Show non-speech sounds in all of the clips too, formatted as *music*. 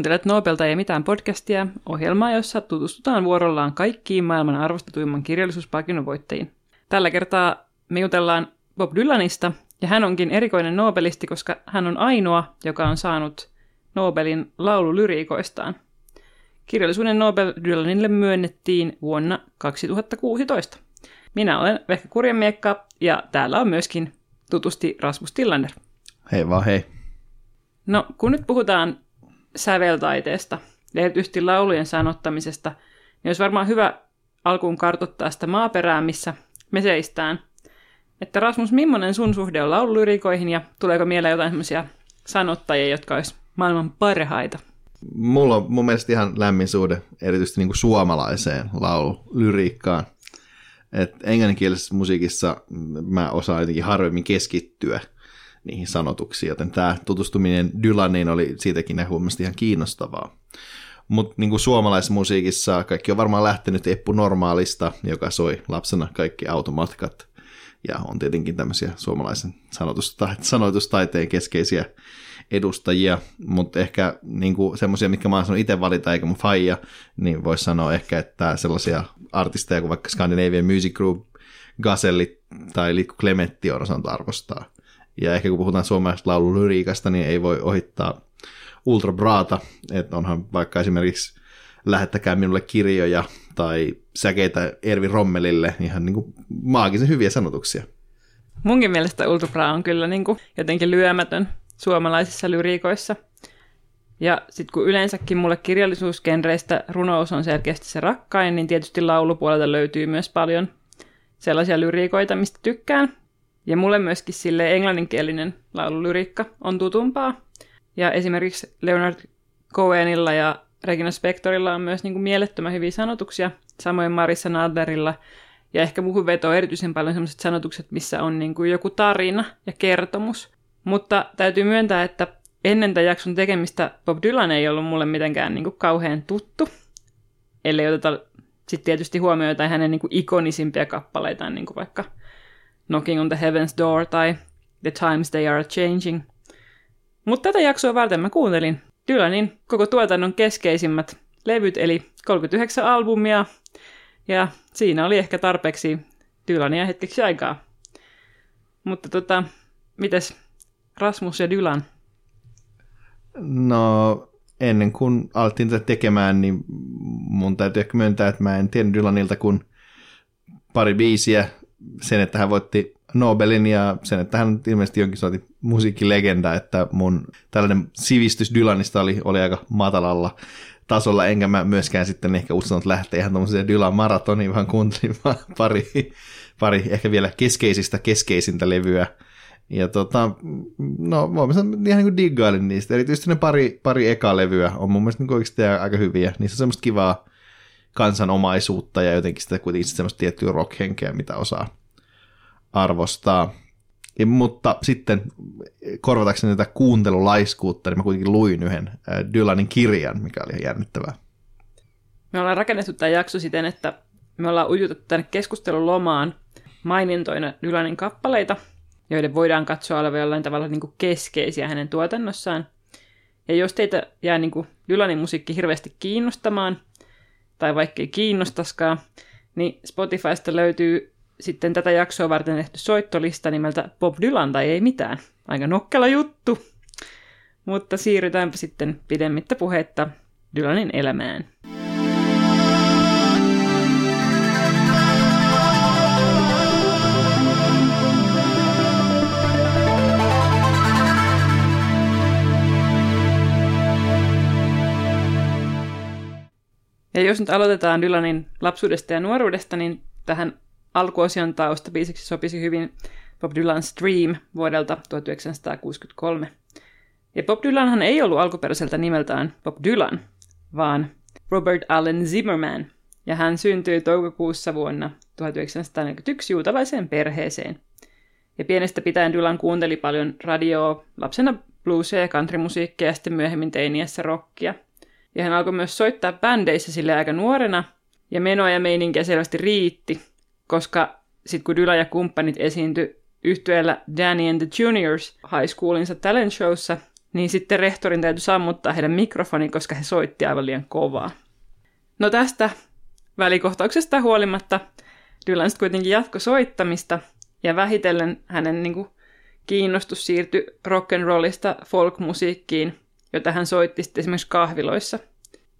Kuuntelet Nobelta ja mitään podcastia, ohjelmaa, jossa tutustutaan vuorollaan kaikkiin maailman arvostetuimman kirjallisuuspalkinnon voittajiin. Tällä kertaa me jutellaan Bob Dylanista, ja hän onkin erikoinen Nobelisti, koska hän on ainoa, joka on saanut Nobelin laululyriikoistaan. Kirjallisuuden Nobel Dylanille myönnettiin vuonna 2016. Minä olen Vehkä Kurjamiekka, ja täällä on myöskin tutusti Rasmus Tillander. Hei vaan hei. No, kun nyt puhutaan säveltaiteesta ja erityisesti laulujen sanottamisesta, niin olisi varmaan hyvä alkuun kartoittaa sitä maaperää, missä me seistään. Että Rasmus, millainen sun suhde on laululyrikoihin ja tuleeko mieleen jotain semmoisia sanottajia, jotka olisi maailman parhaita? Mulla on mun mielestä ihan lämmin suhde erityisesti niin kuin suomalaiseen laululyriikkaan. Et englanninkielisessä musiikissa mä osaan jotenkin harvemmin keskittyä – niihin sanotuksiin, joten tämä tutustuminen Dylaniin oli siitäkin näkökulmasta ihan kiinnostavaa. Mutta niin kuin suomalaisessa musiikissa kaikki on varmaan lähtenyt Eppu Normaalista, joka soi lapsena kaikki automatkat. Ja on tietenkin tämmöisiä suomalaisen sanoitustaiteen keskeisiä edustajia, mutta ehkä niin semmoisia, mitkä mä oon itse valita, eikä mun faija, niin voisi sanoa ehkä, että sellaisia artisteja kuin vaikka Scandinavian Music Group, Gazelli tai Litku Clemetti on osannut arvostaa. Ja ehkä kun puhutaan suomalaisesta laululyriikasta, niin ei voi ohittaa Ultra Braata, että onhan vaikka esimerkiksi lähettäkää minulle kirjoja tai säkeitä Ervi Rommelille, ihan niin kuin maagisen hyviä sanotuksia. Munkin mielestä Ultra Bra on kyllä niin kuin jotenkin lyömätön suomalaisissa lyriikoissa. Ja sitten kun yleensäkin mulle kirjallisuusgenreistä runous on selkeästi se rakkain, niin tietysti laulupuolelta löytyy myös paljon sellaisia lyriikoita, mistä tykkään. Ja mulle myöskin sille englanninkielinen laululyriikka on tutumpaa. Ja esimerkiksi Leonard Cohenilla ja Regina Spektorilla on myös niin kuin mielettömän hyviä sanotuksia, samoin Marissa Nadlerilla. Ja ehkä muuhun vetoo erityisen paljon sellaiset sanotukset, missä on niin kuin joku tarina ja kertomus. Mutta täytyy myöntää, että ennen tämän jakson tekemistä Bob Dylan ei ollut mulle mitenkään niin kuin kauhean tuttu. Ellei oteta sitten tietysti huomioon jotain hänen niin kuin ikonisimpia kappaleitaan, niin kuin vaikka – Knocking on the Heaven's Door tai The Times They Are Changing. Mutta tätä jaksoa varten mä kuuntelin Dylanin koko tuotannon keskeisimmät levyt, eli 39 albumia, ja siinä oli ehkä tarpeeksi Dylania hetkeksi aikaa. Mutta tota, mites Rasmus ja Dylan? No, ennen kuin alettiin tätä tekemään, niin mun täytyy ehkä myöntää, että mä en tiedä Dylanilta kuin pari biisiä, sen, että hän voitti Nobelin ja sen, että hän ilmeisesti jonkin sortin musiikkilegenda, että mun tällainen sivistys Dylanista oli, oli aika matalalla tasolla, enkä mä myöskään sitten ehkä uskonut lähteä ihan tuommoiseen Dylan maratoniin, vaan kuuntelin vaan pari, pari ehkä vielä keskeisistä keskeisintä levyä. Ja tota, no voin sanoa, ihan niin kuin diggailin niistä. Erityisesti ne pari, pari eka levyä on mun mielestä niin oikeasti aika hyviä. Niissä on semmoista kivaa kansanomaisuutta ja jotenkin sitä kuitenkin semmoista tiettyä rock-henkeä, mitä osaa arvostaa. Ja, mutta sitten korvatakseni tätä kuuntelulaiskuutta, niin mä kuitenkin luin yhden Dylanin kirjan, mikä oli jännittävää. Me ollaan rakennettu tämä jakso siten, että me ollaan ujutettu tänne keskustelun lomaan mainintoina Dylanin kappaleita, joiden voidaan katsoa olevan jollain tavalla niin kuin keskeisiä hänen tuotannossaan. Ja jos teitä jää niin kuin Dylanin musiikki hirveästi kiinnostamaan, tai vaikkei kiinnostaskaan, niin Spotifysta löytyy sitten tätä jaksoa varten tehty soittolista nimeltä Bob Dylan tai ei mitään. Aika nokkela juttu. Mutta siirrytäänpä sitten pidemmittä puhetta Dylanin elämään. Ja jos nyt aloitetaan Dylanin lapsuudesta ja nuoruudesta, niin tähän alkuosion taustabiisiksi sopisi hyvin Bob Dylan's Dream vuodelta 1963. Ja Bob Dylanhan ei ollut alkuperäiseltä nimeltään Bob Dylan, vaan Robert Allen Zimmerman, ja hän syntyi toukokuussa vuonna 1941 juutalaiseen perheeseen. Ja pienestä pitäen Dylan kuunteli paljon radioa, lapsena bluesia ja countrymusiikkia ja sitten myöhemmin teiniässä rockia. Ja hän alkoi myös soittaa bändeissä sille aika nuorena, ja menoa ja meininkiä selvästi riitti, koska sitten kun Dylan ja kumppanit esiintyi yhtyeellä Danny and the Juniors High Schoolinsa talent showssa, niin sitten rehtorin täytyy sammuttaa heidän mikrofoni, koska he soitti aivan liian kovaa. No tästä välikohtauksesta huolimatta Dylan sitten kuitenkin jatko soittamista ja vähitellen hänen niin kuin, kiinnostus siirtyi rock'n'rollista folkmusiikkiin, jota hän soitti sitten esimerkiksi kahviloissa.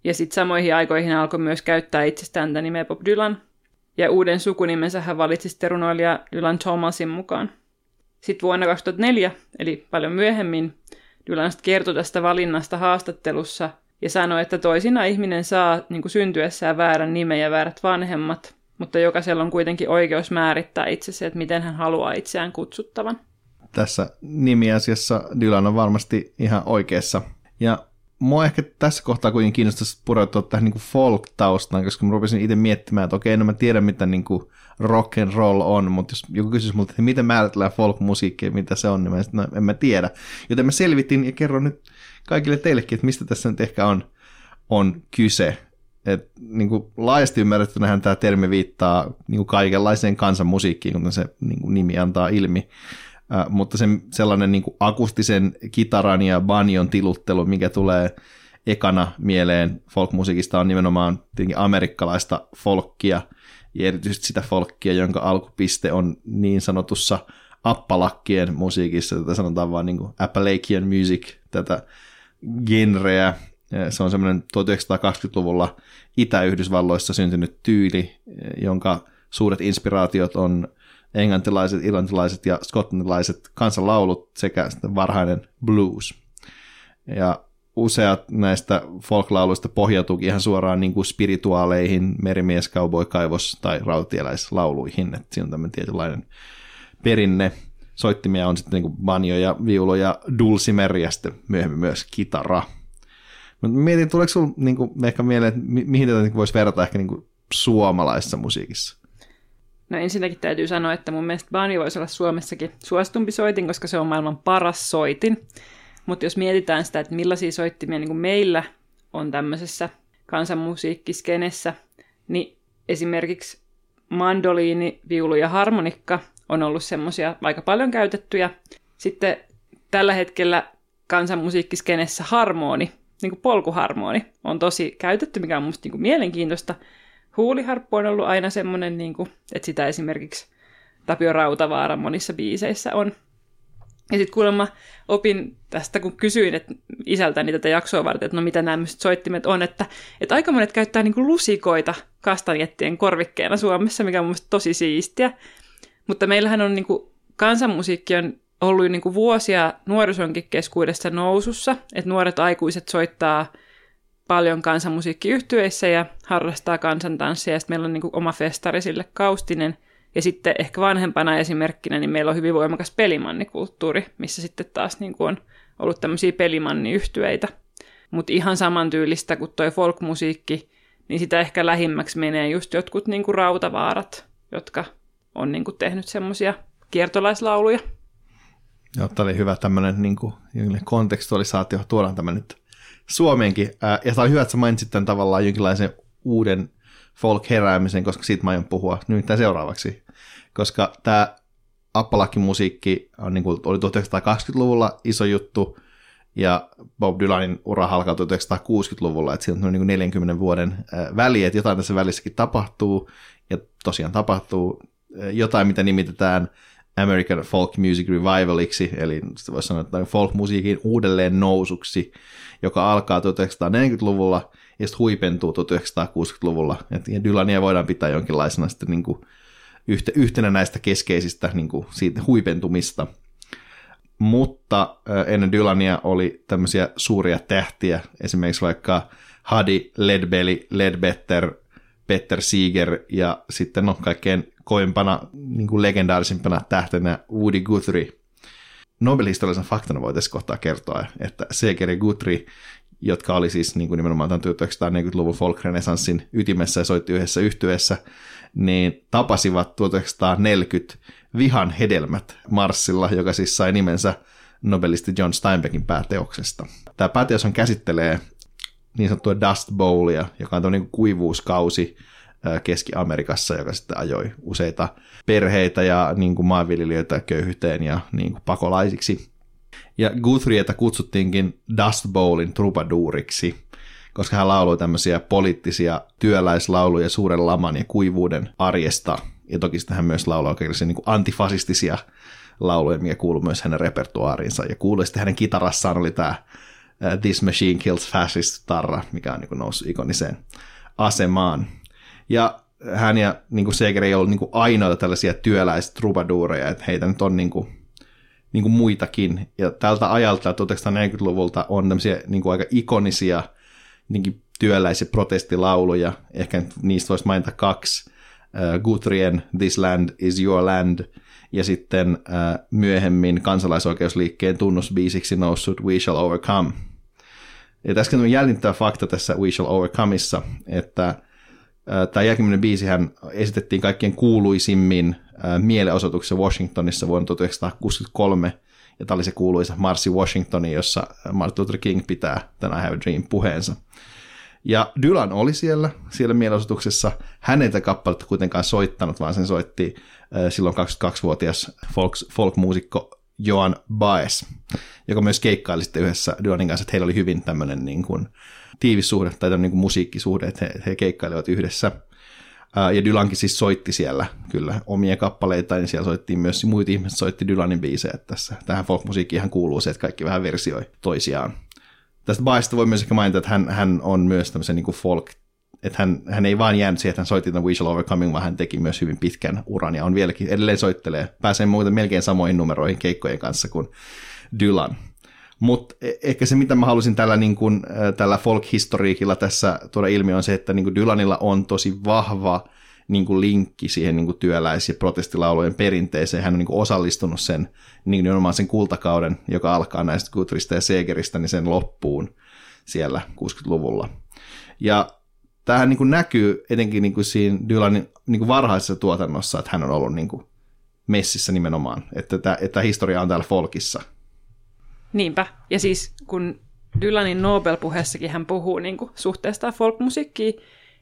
Ja sitten samoihin aikoihin alkoi myös käyttää itsestään tätä nimeä Bob Dylan. Ja uuden sukunimensä hän valitsi sitten runoilija Dylan Thomasin mukaan. Sitten vuonna 2004, eli paljon myöhemmin, Dylan kertoi tästä valinnasta haastattelussa ja sanoi, että toisina ihminen saa niin kuin syntyessään väärän nimen ja väärät vanhemmat, mutta jokaisella on kuitenkin oikeus määrittää itsensä, että miten hän haluaa itseään kutsuttavan. Tässä nimiasiassa Dylan on varmasti ihan oikeassa. Ja mua ehkä tässä kohtaa kuitenkin kiinnostaisi pureutua tähän niin folk-taustaan, koska mä rupesin itse miettimään, että okei, no mä tiedän mitä niin kuin rock and roll on, mutta jos joku kysyisi multa, että miten määritellään folk-musiikkia, mitä se on, niin mä sanoin, no, en mä tiedä. Joten mä selvitin ja kerron nyt kaikille teillekin, että mistä tässä nyt ehkä on, on kyse. Et, niin kuin laajasti ymmärrettynähän tämä termi viittaa niin kuin kaikenlaiseen kansanmusiikkiin, kuten se niin kuin nimi antaa ilmi. Mutta sen, sellainen niin kuin akustisen kitaran ja banjon tiluttelu, mikä tulee ekana mieleen folkmusiikista, on nimenomaan tietenkin amerikkalaista folkkia, ja erityisesti sitä folkkia, jonka alkupiste on niin sanotussa appalakkien musiikissa, tätä sanotaan vaan niin kuin Appalachian music, tätä genreä. Se on semmoinen 1920-luvulla Itä-Yhdysvalloissa syntynyt tyyli, jonka suuret inspiraatiot on englantilaiset, irlantilaiset ja skotlantilaiset kansanlaulut sekä varhainen blues. Ja useat näistä folklauluista pohjautuukin ihan suoraan niin kuin spirituaaleihin, merimies, cowboy, kaivos tai rautieläislauluihin. Että siinä on tämmöinen tietynlainen perinne. Soittimia on sitten niin kuin banjo ja viulo ja dulcimer ja sitten myöhemmin myös kitara. Mutta mietin, tuleeko sinulla niin ehkä mieleen, että mihin tätä niin voisi verrata ehkä niin kuin suomalaisessa musiikissa? No ensinnäkin täytyy sanoa, että mun mielestä banjo voisi olla Suomessakin suositumpi soitin, koska se on maailman paras soitin. Mutta jos mietitään sitä, että millaisia soittimia niin kuin meillä on tämmöisessä kansanmusiikkiskenessä, niin esimerkiksi mandoliini, viulu ja harmonikka on ollut semmoisia aika paljon käytettyjä. Sitten tällä hetkellä kansanmusiikkiskenessä harmoni, niin kuin polkuharmoni, on tosi käytetty, mikä on musta niin kuin mielenkiintoista. Huuliharppu on ollut aina semmoinen, niin kuin, että sitä esimerkiksi Tapio Rautavaara monissa biiseissä on ja sitten kuulemma opin tästä, kun kysyin että isältäni tätä jaksoa varten, että no mitä nämä soittimet on, että, että aika monet käyttää niin kuin lusikoita kastanjettien korvikkeena Suomessa, mikä on mun tosi siistiä. Mutta meillähän on niin kuin, kansanmusiikki on ollut niin kuin vuosia nuorisonkin keskuudessa nousussa, että nuoret aikuiset soittaa paljon kansanmusiikkiyhtyeissä ja harrastaa kansantanssia, sitten meillä on niin kuin oma festari sille Kaustinen – ja sitten ehkä vanhempana esimerkkinä, niin meillä on hyvin voimakas pelimannikulttuuri, missä sitten taas niin kuin on ollut tämmöisiä pelimanniyhtyeitä. Mutta ihan samantyylistä kuin toi folkmusiikki, niin sitä ehkä lähimmäksi menee just jotkut niin kuin rautavaarat, jotka on niin kuin tehnyt semmoisia kiertolaislauluja. Joo, tämä oli hyvä tämmöinen niin kuin, kontekstualisaatio, tuodaan tämä nyt Suomeenkin. ja tämä oli hyvä, että sä mainitsit tämän tavallaan jonkinlaisen uuden folk-heräämisen, koska siitä mä aion puhua nyt seuraavaksi. Koska tämä Appalakki-musiikki on, niin kuin, oli 1920-luvulla iso juttu, ja Bob Dylanin ura halkautui 1960-luvulla, että siinä on niin 40 vuoden väli, että jotain tässä välissäkin tapahtuu, ja tosiaan tapahtuu jotain, mitä nimitetään American Folk Music Revivaliksi, eli voisi sanoa, että folk-musiikin uudelleen nousuksi, joka alkaa 1940-luvulla ja sitten huipentuu 1960-luvulla. Et, Dylania voidaan pitää jonkinlaisena sitten niin kuin yhte, yhtenä näistä keskeisistä niin kuin siitä huipentumista. Mutta ennen Dylania oli tämmöisiä suuria tähtiä, esimerkiksi vaikka Hadi, Ledbelly, Ledbetter, Peter Seeger ja sitten no, kaikkein koimpana, niin kuin legendaarisimpana tähtenä Woody Guthrie. Nobel-historiallisen faktana voitaisiin kohtaa kertoa, että Seeger ja Guthrie jotka oli siis niin kuin nimenomaan tämän 1940-luvun folk-renesanssin ytimessä ja soitti yhdessä yhtyessä, niin tapasivat 1940 Vihan hedelmät Marsilla, joka siis sai nimensä nobelisti John Steinbeckin pääteoksesta. Tämä pääteos on käsittelee niin sanottua Dust Bowlia, joka on niin kuivuuskausi Keski-Amerikassa, joka sitten ajoi useita perheitä ja niin kuin maanviljelijöitä köyhyyteen ja niin kuin pakolaisiksi. Ja Guthrietä kutsuttiinkin Dust Bowlin trubaduuriksi, koska hän lauloi tämmöisiä poliittisia työläislauluja suuren laman ja kuivuuden arjesta. Ja toki sitten hän myös lauloi kaikenlaisia niin antifasistisia lauluja, mikä kuuluu myös hänen repertuaariinsa. Ja kuului sitten hänen kitarassaan oli tämä This Machine Kills Fascist tarra, mikä on niin noussut ikoniseen asemaan. Ja hän ja niin Seger ei ollut niin ainoita tällaisia työläistrubaduureja, että heitä nyt on niin kuin, niin kuin muitakin. Ja tältä ajalta 1940-luvulta on tämmöisiä niin kuin aika ikonisia niin työläisiä protestilauluja. Ehkä niistä voisi mainita kaksi. Uh, Guthrien This Land is Your Land ja sitten uh, myöhemmin kansalaisoikeusliikkeen tunnusbiisiksi noussut We Shall Overcome. Ja tässä on jäljittävä fakta tässä We Shall Overcomeissa, että Tämä jälkimmäinen biisi hän esitettiin kaikkien kuuluisimmin mielenosoituksessa Washingtonissa vuonna 1963, ja tämä oli se kuuluisa Marssi Washingtoni, jossa Martin Luther King pitää tämän I Have a Dream puheensa. Ja Dylan oli siellä, siellä mielenosoituksessa. Hän ei tätä kappaletta kuitenkaan soittanut, vaan sen soitti silloin 22-vuotias folk, folk-muusikko Joan Baez, joka myös keikkaili sitten yhdessä Dylanin kanssa, että heillä oli hyvin tämmöinen niin kuin, tiivis suhde tai tämmöinen niin musiikkisuhde, että he, he keikkailivat yhdessä. Ja Dylankin siis soitti siellä kyllä omia kappaleita, niin siellä soittiin myös, muut ihmiset soitti Dylanin biisejä tässä. Tähän folkmusiikkiin kuuluu se, että kaikki vähän versioi toisiaan. Tästä Baesta voi myös ehkä mainita, että hän, hän on myös tämmöisen niin folk että hän, hän ei vaan jäänyt siihen, että hän soitti tämän We Shall Overcoming, vaan hän teki myös hyvin pitkän uran ja on vieläkin edelleen soittelee. Pääsee muuten melkein samoihin numeroihin keikkojen kanssa kuin Dylan. Mutta e- ehkä se, mitä mä halusin tällä, niin kun, tällä folk-historiikilla tässä tuoda ilmi, on se, että niin Dylanilla on tosi vahva niin kuin linkki siihen niin kuin työläis- ja protestilaulujen perinteeseen. Hän on niin kuin osallistunut sen niin nimenomaan sen kultakauden, joka alkaa näistä Guthrista ja Segeristä, niin sen loppuun siellä 60-luvulla. Ja tämähän niin kuin näkyy etenkin niin kuin siinä Dylanin niin kuin varhaisessa tuotannossa, että hän on ollut niin kuin messissä nimenomaan, että tämä, että historia on täällä folkissa. Niinpä, ja siis kun Dylanin Nobel-puheessakin hän puhuu niin kuin suhteesta folkmusiikkiin,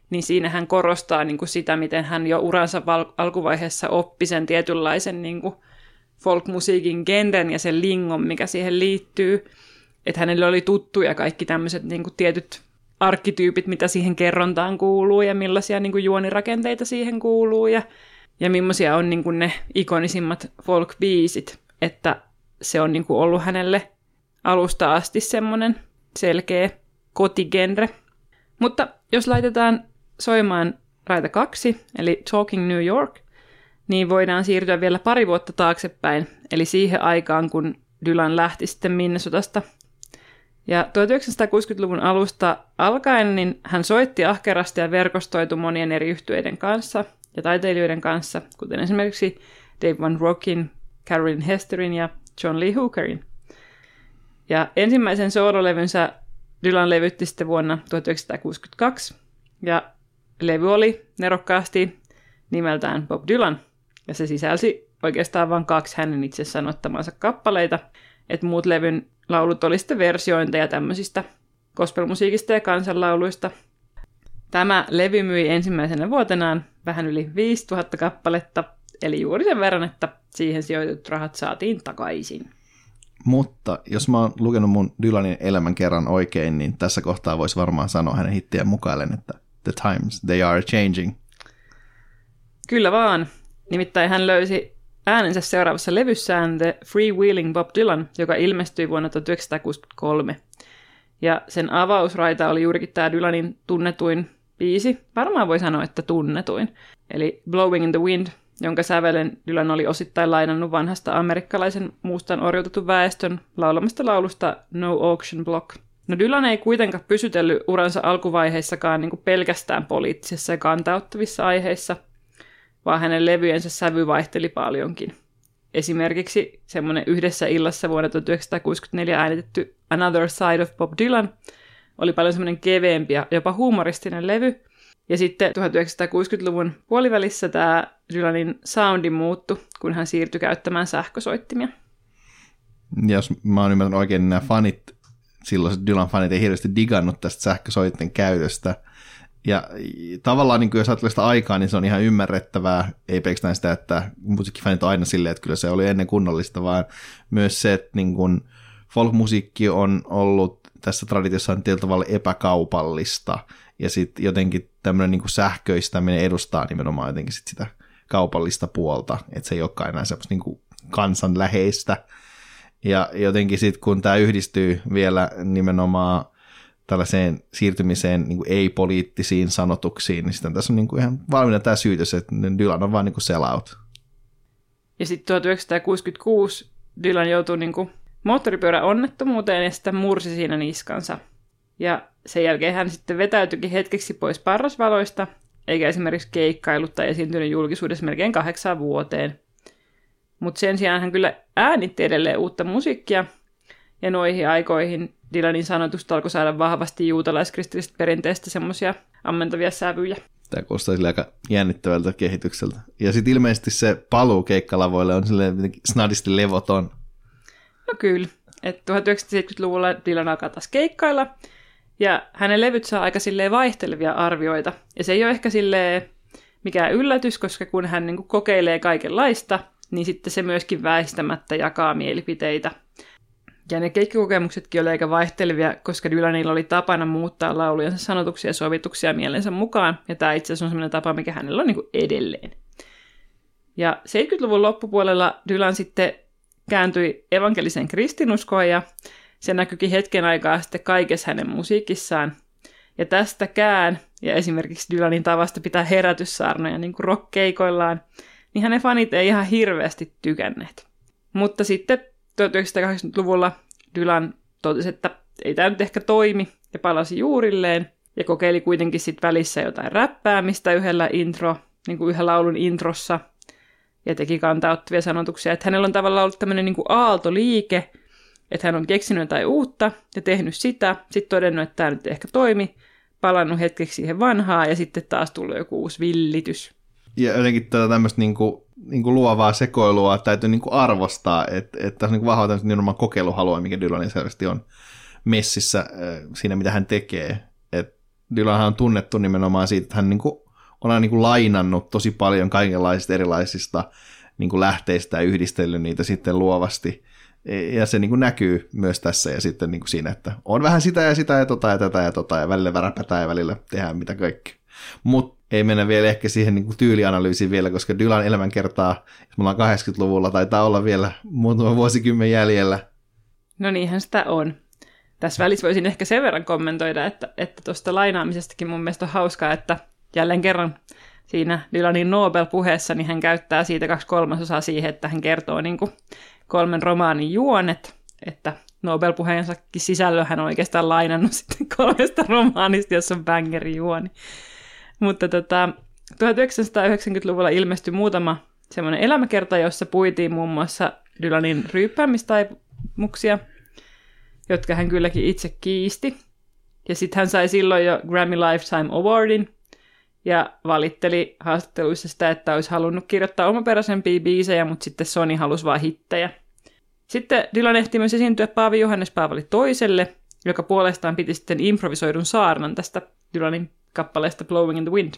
niin siinä hän korostaa niin kuin sitä, miten hän jo uransa val- alkuvaiheessa oppi sen tietynlaisen niin kuin folkmusiikin genren ja sen lingon, mikä siihen liittyy. Että hänelle oli tuttuja kaikki tämmöiset niin kuin tietyt arkkityypit, mitä siihen kerrontaan kuuluu ja millaisia niin kuin juonirakenteita siihen kuuluu ja, ja millaisia on niin kuin ne ikonisimmat folk-biisit. Että se on niin kuin ollut hänelle alusta asti semmoinen selkeä kotigenre. Mutta jos laitetaan soimaan raita kaksi, eli Talking New York, niin voidaan siirtyä vielä pari vuotta taaksepäin, eli siihen aikaan, kun Dylan lähti sitten Minnesotasta. Ja 1960-luvun alusta alkaen niin hän soitti ahkerasti ja verkostoitu monien eri yhtyeiden kanssa ja taiteilijoiden kanssa, kuten esimerkiksi Dave Van Rockin, Carolyn Hesterin ja John Lee Hookerin. Ja ensimmäisen soololevynsä Dylan levytti sitten vuonna 1962, ja levy oli nerokkaasti nimeltään Bob Dylan, ja se sisälsi oikeastaan vain kaksi hänen itse sanottamansa kappaleita, että muut levyn laulut oli sitten versiointeja tämmöisistä gospelmusiikista ja kansanlauluista. Tämä levy myi ensimmäisenä vuotenaan vähän yli 5000 kappaletta, eli juuri sen verran, että siihen sijoitut rahat saatiin takaisin. Mutta jos mä oon lukenut mun Dylanin elämän kerran oikein, niin tässä kohtaa voisi varmaan sanoa hänen hittien mukaillen, että the times, they are changing. Kyllä vaan. Nimittäin hän löysi äänensä seuraavassa levyssään The Freewheeling Bob Dylan, joka ilmestyi vuonna 1963. Ja sen avausraita oli juurikin tämä Dylanin tunnetuin biisi. Varmaan voi sanoa, että tunnetuin. Eli Blowing in the Wind, jonka sävelen Dylan oli osittain lainannut vanhasta amerikkalaisen muustan orjutetun väestön laulamasta laulusta No Auction Block. No Dylan ei kuitenkaan pysytellyt uransa alkuvaiheissakaan niin pelkästään poliittisissa ja kantauttavissa aiheissa, vaan hänen levyjensä sävy vaihteli paljonkin. Esimerkiksi semmoinen yhdessä illassa vuonna 1964 äänitetty Another Side of Bob Dylan oli paljon semmoinen keveempi ja jopa huumoristinen levy, ja sitten 1960-luvun puolivälissä tämä Dylanin soundi muuttu, kun hän siirtyi käyttämään sähkösoittimia. Jos mä oon ymmärtänyt oikein, niin nämä fanit, silloin Dylan-fanit ei hirveästi digannut tästä sähkösoitten käytöstä. Ja tavallaan niin jos ajattelee sitä aikaa, niin se on ihan ymmärrettävää, ei pelkästään sitä, että musiikkifanit on aina silleen, että kyllä se oli ennen kunnollista, vaan myös se, että niin kuin, folkmusiikki on ollut tässä traditiossa on tietyllä tavalla epäkaupallista, ja sitten jotenkin tämmöinen niin sähköistäminen edustaa nimenomaan jotenkin sit sitä kaupallista puolta, että se ei olekaan enää semmoista niin kansanläheistä. Ja jotenkin sitten kun tämä yhdistyy vielä nimenomaan tällaiseen siirtymiseen niin ei-poliittisiin sanotuksiin, niin sitten tässä on niin kuin ihan valmiina tämä syytös, että Dylan on vaan niin kuin sellout. Ja sitten 1966 Dylan joutui niin kuin moottoripyörän onnettomuuteen ja sitten mursi siinä niskansa. Ja sen jälkeen hän sitten vetäytyikin hetkeksi pois parrasvaloista, eikä esimerkiksi keikkailut tai esiintynyt julkisuudessa melkein kahdeksaan vuoteen. Mutta sen sijaan hän kyllä äänitti edelleen uutta musiikkia, ja noihin aikoihin Dylanin sanotusta alkoi saada vahvasti juutalaiskristillisestä perinteestä semmoisia ammentavia sävyjä. Tämä kuulostaa sille aika jännittävältä kehitykseltä. Ja sitten ilmeisesti se paluu keikkalavoille on sille snadisti levoton. No kyllä. että 1970-luvulla Dylan alkaa taas keikkailla, ja hänen levyt saa aika silleen vaihtelevia arvioita. Ja se ei ole ehkä silleen mikään yllätys, koska kun hän niin kokeilee kaikenlaista, niin sitten se myöskin väistämättä jakaa mielipiteitä. Ja ne keikkikokemuksetkin oli aika vaihtelevia, koska Dylanilla oli tapana muuttaa laulujensa sanotuksia ja sovituksia mielensä mukaan, ja tämä itse asiassa on sellainen tapa, mikä hänellä on niin edelleen. Ja 70-luvun loppupuolella Dylan sitten kääntyi evankeliseen kristinuskoon, ja se näkyykin hetken aikaa sitten kaikessa hänen musiikissaan. Ja tästäkään, ja esimerkiksi Dylanin tavasta pitää herätyssaarnoja niin kuin rockkeikoillaan, niin hänen fanit ei ihan hirveästi tykänneet. Mutta sitten 1980-luvulla Dylan totesi, että ei tämä nyt ehkä toimi, ja palasi juurilleen, ja kokeili kuitenkin sitten välissä jotain räppäämistä yhdellä intro, niin kuin yhden laulun introssa, ja teki kantauttavia sanotuksia, että hänellä on tavallaan ollut tämmöinen niin aaltoliike, että hän on keksinyt jotain uutta ja tehnyt sitä, sitten todennut, että tämä nyt ehkä toimi, palannut hetkeksi siihen vanhaa ja sitten taas tullut joku uusi villitys. Ja jotenkin tätä tämmöistä niinku, niinku luovaa sekoilua täytyy niinku arvostaa, että et tässä on niinku vahva nimenomaan kokeiluhalua, mikä Dylanin selvästi on messissä siinä, mitä hän tekee. Et Dylanhan on tunnettu nimenomaan siitä, että hän niinku, on aina niinku lainannut tosi paljon kaikenlaisista erilaisista niinku lähteistä ja yhdistellyt niitä sitten luovasti ja se niin kuin näkyy myös tässä ja sitten niin kuin siinä, että on vähän sitä ja sitä ja tota ja tätä ja tota ja välillä väräpätään ja välillä tehdään mitä kaikki. Mutta ei mennä vielä ehkä siihen niin kuin tyylianalyysiin vielä, koska Dylan elämänkertaa, jos me ollaan 80-luvulla, taitaa olla vielä muutama vuosikymmen jäljellä. No niinhän sitä on. Tässä välissä voisin ehkä sen verran kommentoida, että, että tuosta lainaamisestakin mun mielestä on hauskaa, että jälleen kerran siinä Dylanin Nobel-puheessa, niin hän käyttää siitä kaksi kolmasosaa siihen, että hän kertoo niin kuin kolmen romaanin juonet, että Nobel-puheensakin sisällön hän on oikeastaan lainannut *laughs* sitten kolmesta romaanista, jossa on bangeri juoni. Mutta tota, 1990-luvulla ilmestyi muutama semmoinen elämäkerta, jossa puitiin muun muassa Dylanin ryyppäämistaipumuksia, jotka hän kylläkin itse kiisti. Ja sitten hän sai silloin jo Grammy Lifetime Awardin, ja valitteli haastatteluissa sitä, että olisi halunnut kirjoittaa omaperäisempiä biisejä, mutta sitten Sony halusi vain hittejä. Sitten Dylan ehti myös esiintyä Paavi Johannes Paavali toiselle, joka puolestaan piti sitten improvisoidun saarnan tästä Dylanin kappaleesta Blowing in the Wind.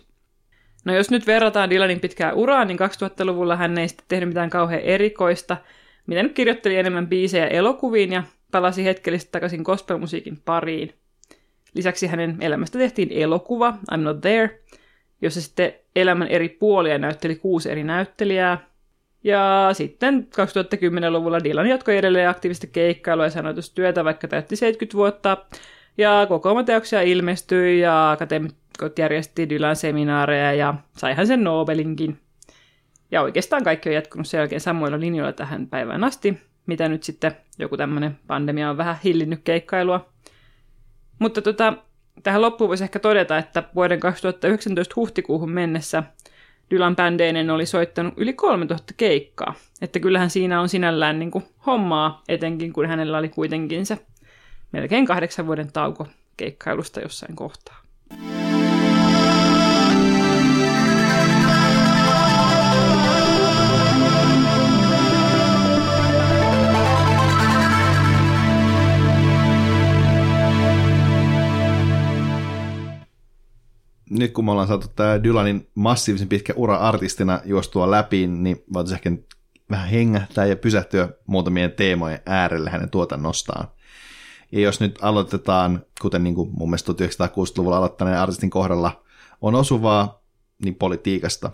No jos nyt verrataan Dylanin pitkää uraa, niin 2000-luvulla hän ei sitten tehnyt mitään kauhean erikoista, mitä nyt kirjoitteli enemmän biisejä elokuviin ja palasi hetkellisesti takaisin gospelmusiikin pariin. Lisäksi hänen elämästä tehtiin elokuva, I'm Not There, jossa sitten elämän eri puolia näytteli kuusi eri näyttelijää. Ja sitten 2010-luvulla Dylan jatkoi edelleen aktiivista keikkailua ja sanotustyötä, vaikka täytti 70 vuotta. Ja kokoomateoksia ilmestyi ja akateemikot järjesti Dylan seminaareja ja saihan sen Nobelinkin. Ja oikeastaan kaikki on jatkunut sen jälkeen samoilla linjoilla tähän päivään asti, mitä nyt sitten joku tämmöinen pandemia on vähän hillinnyt keikkailua. Mutta tota, Tähän loppuun voisi ehkä todeta, että vuoden 2019 huhtikuuhun mennessä Dylan bändeinen oli soittanut yli 3000 keikkaa. Että kyllähän siinä on sinällään niin kuin hommaa, etenkin kun hänellä oli kuitenkin se melkein kahdeksan vuoden tauko keikkailusta jossain kohtaa. Nyt kun me ollaan saatu tämä Dylanin massiivisen pitkä ura artistina juostua läpi, niin voitaisiin ehkä vähän hengähtää ja pysähtyä muutamien teemojen äärelle hänen tuotannostaan. Ja jos nyt aloitetaan, kuten niin kuin mun mielestä 1960-luvulla aloittaneen artistin kohdalla on osuvaa, niin politiikasta.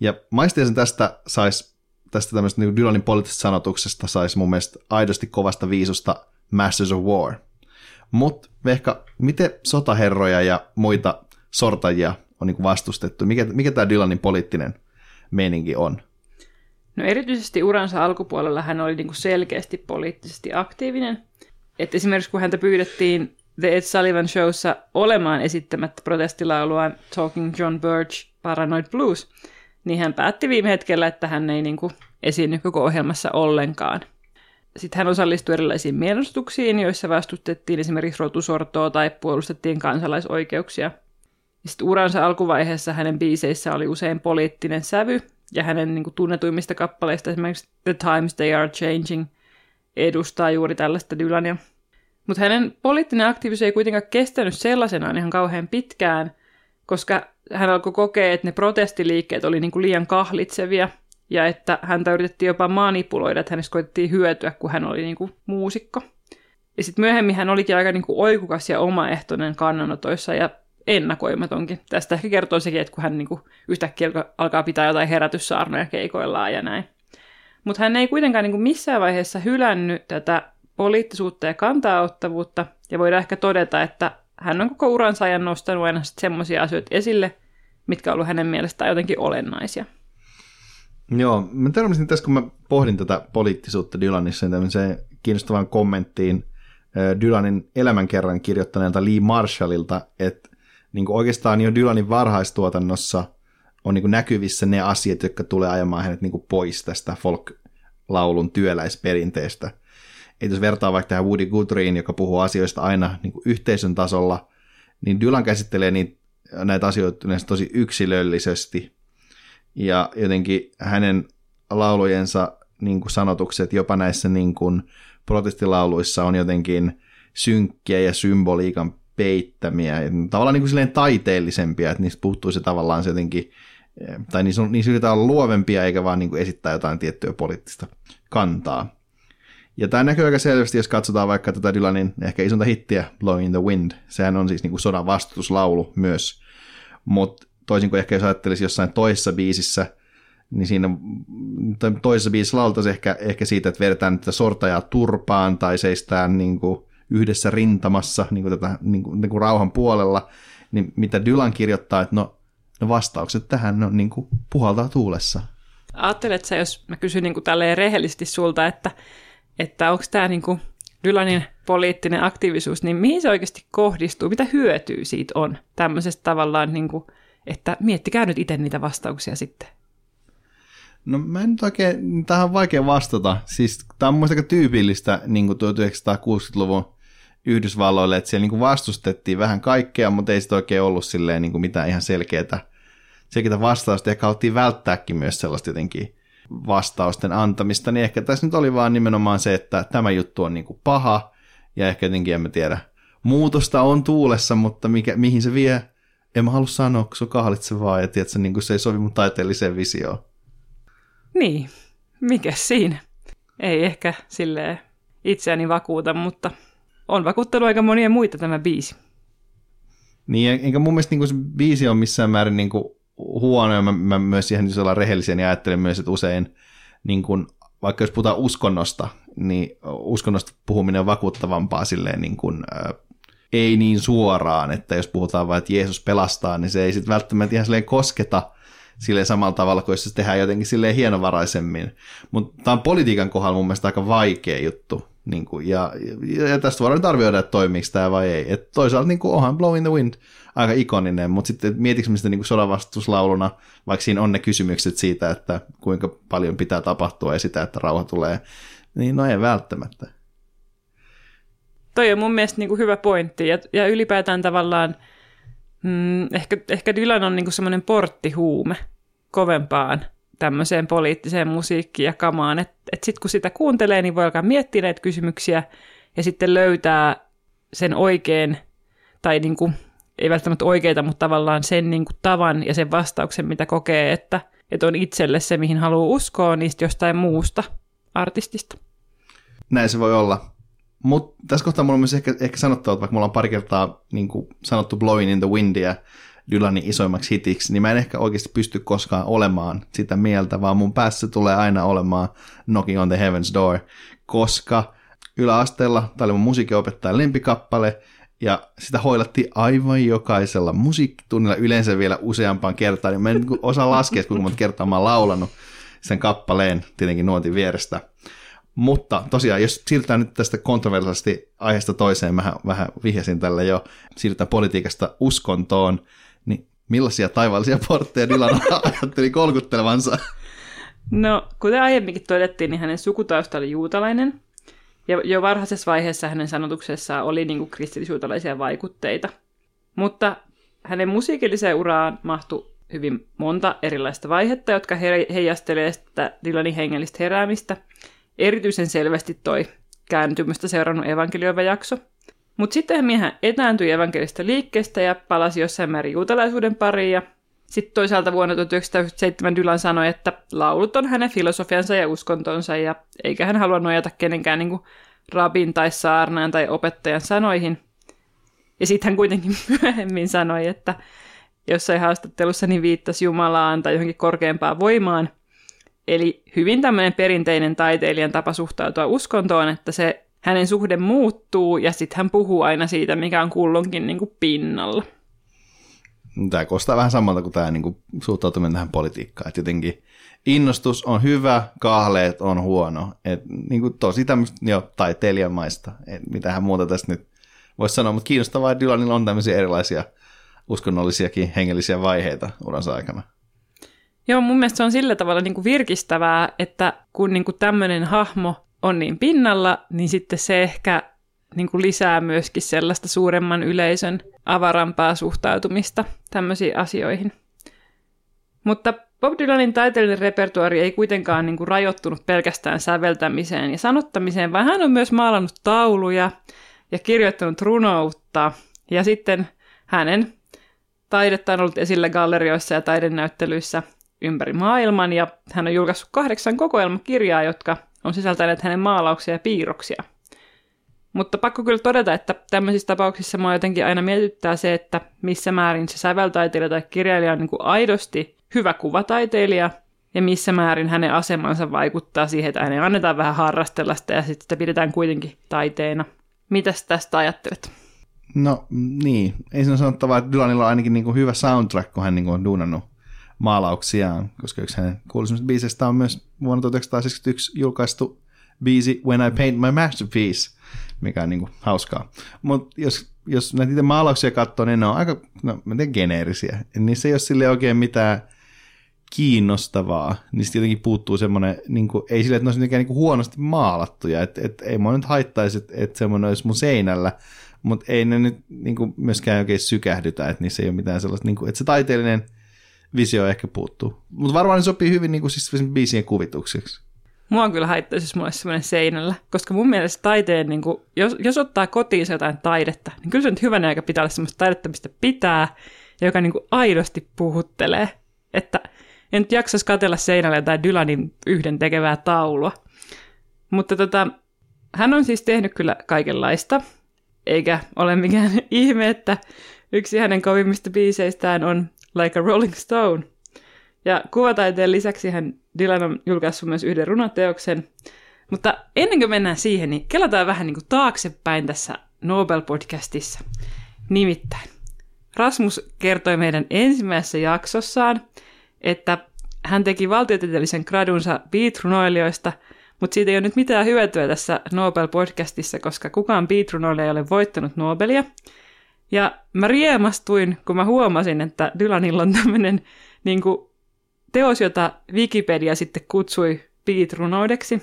Ja maistiaisen tästä saisi tästä tämmöistä niin Dylanin poliittisesta sanotuksesta saisi mun mielestä aidosti kovasta viisusta Masters of War. Mutta ehkä miten sotaherroja ja muita sortajia on niin vastustettu? Mikä, mikä tämä Dylanin poliittinen meininki on? No erityisesti uransa alkupuolella hän oli niin selkeästi poliittisesti aktiivinen. Et esimerkiksi kun häntä pyydettiin The Ed Sullivan Showssa olemaan esittämättä protestilauluaan Talking John Birch Paranoid Blues, niin hän päätti viime hetkellä, että hän ei niin kuin esiinny koko ohjelmassa ollenkaan. Sitten hän osallistui erilaisiin mielestuksiin, joissa vastustettiin esimerkiksi rotusortoa tai puolustettiin kansalaisoikeuksia. Sitten uransa alkuvaiheessa hänen biiseissä oli usein poliittinen sävy, ja hänen niin kuin, tunnetuimmista kappaleista esimerkiksi The Times They Are Changing edustaa juuri tällaista Dylania. Mutta hänen poliittinen aktiivisuus ei kuitenkaan kestänyt sellaisenaan ihan kauhean pitkään, koska hän alkoi kokea, että ne protestiliikkeet oli niin kuin liian kahlitsevia – ja että häntä yritettiin jopa manipuloida, että hänestä koitettiin hyötyä, kun hän oli niin kuin muusikko. Ja sitten myöhemmin hän olikin aika niin kuin oikukas ja omaehtoinen kannanotoissa ja ennakoimatonkin. Tästä ehkä kertoo sekin, että kun hän niin kuin yhtäkkiä alkaa pitää jotain herätyssaarnoja keikoillaan ja näin. Mutta hän ei kuitenkaan niin kuin missään vaiheessa hylännyt tätä poliittisuutta ja kantaauttavuutta, ja voidaan ehkä todeta, että hän on koko uransa ajan nostanut aina semmoisia asioita esille, mitkä ollut hänen mielestään jotenkin olennaisia. Joo, mä törmäsin tässä, kun mä pohdin tätä poliittisuutta Dylanissa, niin tämmöiseen kiinnostavaan kommenttiin Dylanin elämänkerran kirjoittaneelta Lee Marshallilta, että niin kuin oikeastaan jo Dylanin varhaistuotannossa on niin kuin näkyvissä ne asiat, jotka tulee ajamaan hänet niin kuin pois tästä folk-laulun työläisperinteestä. Et jos vertaa vaikka tähän Woody Guthriein, joka puhuu asioista aina niin kuin yhteisön tasolla, niin Dylan käsittelee niitä, näitä asioita tosi yksilöllisesti ja jotenkin hänen laulujensa niin kuin sanotukset jopa näissä niin kuin protestilauluissa on jotenkin synkkiä ja symboliikan peittämiä, tavallaan niin kuin silleen taiteellisempia, että niistä puuttuu se tavallaan se jotenkin, tai niissä, on, niissä yritetään olla luovempia, eikä vaan niin kuin esittää jotain tiettyä poliittista kantaa. Ja tämä näkyy aika selvästi, jos katsotaan vaikka tätä Dylanin ehkä isonta hittiä, Blowing in the Wind. Sehän on siis niin kuin sodan vastustuslaulu myös, mutta toisin kuin ehkä jos ajattelisi jossain toisessa biisissä, niin siinä toisessa biisissä laultaisi ehkä, ehkä siitä, että vedetään sortajaa turpaan tai seistään niin kuin yhdessä rintamassa niin kuin tätä, niin kuin, niin kuin rauhan puolella, niin mitä Dylan kirjoittaa, että no, no vastaukset tähän on niin kuin puhaltaa tuulessa. Ajattelet sä, jos mä kysyn niin kuin tälleen rehellisesti sulta, että, että onko tämä niin kuin Dylanin poliittinen aktiivisuus, niin mihin se oikeasti kohdistuu? Mitä hyötyä siitä on tämmöisestä tavallaan niin kuin että miettikää nyt itse niitä vastauksia sitten. No mä en nyt oikein, tähän on vaikea vastata. Siis tämä on muista tyypillistä niin 1960-luvun Yhdysvalloille, että siellä niin vastustettiin vähän kaikkea, mutta ei sitten oikein ollut silleen niin mitään ihan selkeää, selkeää vastausta. Ehkä haluttiin välttääkin myös sellaista jotenkin vastausten antamista, niin ehkä tässä nyt oli vaan nimenomaan se, että tämä juttu on niin paha, ja ehkä jotenkin en mä tiedä, muutosta on tuulessa, mutta mikä, mihin se vie en mä halua sanoa, kun se on kahlitsevaa ja tiedätkö, niin kuin se ei sovi mun taiteelliseen visioon. Niin, mikä siinä? Ei ehkä silleen itseäni vakuuta, mutta on vakuuttanut aika monia muita tämä biisi. Niin, enkä mun mielestä niin se biisi on missään määrin niin kuin huono, ja mä, mä myös siihen, jos ollaan rehellisiä, niin ajattelen myös, että usein, niin kuin, vaikka jos puhutaan uskonnosta, niin uskonnosta puhuminen on vakuuttavampaa silleen niin kuin, ei niin suoraan, että jos puhutaan vain, että Jeesus pelastaa, niin se ei sitten välttämättä ihan silleen kosketa silleen samalla tavalla kuin jos se tehdään jotenkin silleen hienovaraisemmin. Mutta tämä on politiikan kohdalla mun mielestä aika vaikea juttu. Niin kuin, ja, ja, tästä voidaan nyt arvioida, että toimiiko tämä vai ei. Et toisaalta niin kuin, onhan Blowing the Wind aika ikoninen, mutta sitten mietitkö sitä niin sodanvastuslauluna, vaikka siinä on ne kysymykset siitä, että kuinka paljon pitää tapahtua ja sitä, että rauha tulee, niin no ei välttämättä toi on mun mielestä niin kuin hyvä pointti. Ja, ja ylipäätään tavallaan mm, ehkä, ehkä Dylan on niin semmoinen porttihuume kovempaan tämmöiseen poliittiseen musiikkiin ja kamaan. Että et sitten kun sitä kuuntelee, niin voi alkaa miettiä näitä kysymyksiä ja sitten löytää sen oikein, tai niin kuin, ei välttämättä oikeita, mutta tavallaan sen niin kuin tavan ja sen vastauksen, mitä kokee, että että on itselle se, mihin haluaa uskoa niistä jostain muusta artistista. Näin se voi olla. Mutta tässä kohtaa mulla on myös ehkä, ehkä sanottava, että vaikka mulla on pari kertaa niin kuin sanottu Blowing in the Windia Dylanin isoimmaksi hitiksi, niin mä en ehkä oikeasti pysty koskaan olemaan sitä mieltä, vaan mun päässä tulee aina olemaan Knocking on the Heaven's Door, koska yläasteella tämä oli mun musiikinopettajan lempikappale, ja sitä hoilattiin aivan jokaisella musiikkitunnilla yleensä vielä useampaan kertaan, niin mä en niin osaa laskea, kuinka monta kertaa mä oon laulanut sen kappaleen tietenkin nuotin vierestä. Mutta tosiaan, jos siirrytään nyt tästä kontroversiaalisesti aiheesta toiseen, mä vähän vihjasin tälle jo, siirrytään politiikasta uskontoon, millaisia taivaallisia portteja Dylan *laughs* ajatteli kolkuttelevansa? No, kuten aiemminkin todettiin, niin hänen sukutausta oli juutalainen, ja jo varhaisessa vaiheessa hänen sanotuksessaan oli niin kuin vaikutteita. Mutta hänen musiikilliseen uraan mahtui hyvin monta erilaista vaihetta, jotka he- heijastelee sitä Dylanin hengellistä heräämistä. Erityisen selvästi toi kääntymystä seurannut evankelioiva jakso. Mutta sitten hän etääntyi evankelista liikkeestä ja palasi jossain määrin juutalaisuuden pariin. Ja sitten toisaalta vuonna 1997 Dylan sanoi, että laulut on hänen filosofiansa ja uskontonsa, ja eikä hän halua nojata kenenkään niin rabin tai saarnaan tai opettajan sanoihin. Ja sitten hän kuitenkin *laughs* myöhemmin sanoi, että jossain haastattelussa niin viittasi Jumalaan tai johonkin korkeampaan voimaan. Eli hyvin tämmöinen perinteinen taiteilijan tapa suhtautua uskontoon, että se hänen suhde muuttuu ja sitten hän puhuu aina siitä, mikä on kullonkin niin kuin pinnalla. Tämä kostaa vähän samalta kuin tämä niin kuin, suhtautuminen tähän politiikkaan. Että jotenkin innostus on hyvä, kahleet on huono. Et, niin kuin tosi tämmöistä jo taiteilijamaista. Et, mitähän muuta tästä nyt voisi sanoa, mutta kiinnostavaa, että Dylanilla on tämmöisiä erilaisia uskonnollisiakin hengellisiä vaiheita uransa aikana. Joo, mun mielestä se on sillä tavalla niin kuin virkistävää, että kun niin kuin tämmöinen hahmo on niin pinnalla, niin sitten se ehkä niin kuin lisää myöskin sellaista suuremman yleisön avarampaa suhtautumista tämmöisiin asioihin. Mutta Bob Dylanin taiteellinen repertuari ei kuitenkaan niin kuin rajoittunut pelkästään säveltämiseen ja sanottamiseen, vaan hän on myös maalannut tauluja ja kirjoittanut runoutta. Ja sitten hänen taidetta on ollut esillä gallerioissa ja taidenäyttelyissä ympäri maailman, ja hän on julkaissut kahdeksan kokoelmakirjaa, jotka on sisältäneet hänen maalauksia ja piirroksia. Mutta pakko kyllä todeta, että tämmöisissä tapauksissa mua jotenkin aina mietittää se, että missä määrin se säveltaiteilija tai kirjailija on niin kuin aidosti hyvä kuvataiteilija, ja missä määrin hänen asemansa vaikuttaa siihen, että hänen annetaan vähän harrastella sitä ja sitten sitä pidetään kuitenkin taiteena. Mitäs tästä ajattelet? No niin, ei se sanottavaa, että Dylanilla on ainakin niin kuin hyvä soundtrack, kun hän niin kuin on duunannut maalauksiaan, koska yksi hänen kuuluisimmista biiseistä on myös vuonna 1971 julkaistu biisi When I Paint My Masterpiece, mikä on niin kuin hauskaa. Mutta jos, jos näitä maalauksia katsoo, niin ne on aika, no mä tiedän, geneerisiä. Niissä ei ole sille oikein mitään kiinnostavaa, niin sitten jotenkin puuttuu semmoinen, niin kuin, ei sille, että ne olisi niin huonosti maalattuja, että et, ei mua nyt haittaisi, että et semmoinen olisi mun seinällä, mutta ei ne nyt niin kuin, myöskään oikein sykähdytä, että niissä ei ole mitään sellaista, niin kuin, että se taiteellinen visio ehkä puuttuu. Mutta varmaan ne sopii hyvin niin kuin, siis biisien kuvitukseksi. Mua on kyllä haittaisi, jos mulla olisi semmoinen seinällä, koska mun mielestä taiteen, niin kuin, jos, jos ottaa kotiin jotain taidetta, niin kyllä se nyt hyvänä aika pitää olla semmoista taidetta, mistä pitää, joka niin kuin aidosti puhuttelee. Että en nyt jaksaisi katella seinällä jotain Dylanin yhden tekevää taulua. Mutta tota, hän on siis tehnyt kyllä kaikenlaista, eikä ole mikään *laughs* ihme, että yksi hänen kovimmista biiseistään on Like a Rolling Stone. Ja kuvataiteen lisäksi hän Dylan on julkaissut myös yhden runoteoksen. Mutta ennen kuin mennään siihen, niin kelataan vähän niin kuin taaksepäin tässä Nobel-podcastissa. Nimittäin Rasmus kertoi meidän ensimmäisessä jaksossaan, että hän teki valtiotieteellisen gradunsa beat-runoilijoista, mutta siitä ei ole nyt mitään hyötyä tässä Nobel-podcastissa, koska kukaan beat ei ole voittanut Nobelia. Ja mä riemastuin, kun mä huomasin, että Dylanilla on tämmöinen niin teos, jota Wikipedia sitten kutsui beat-runoudeksi.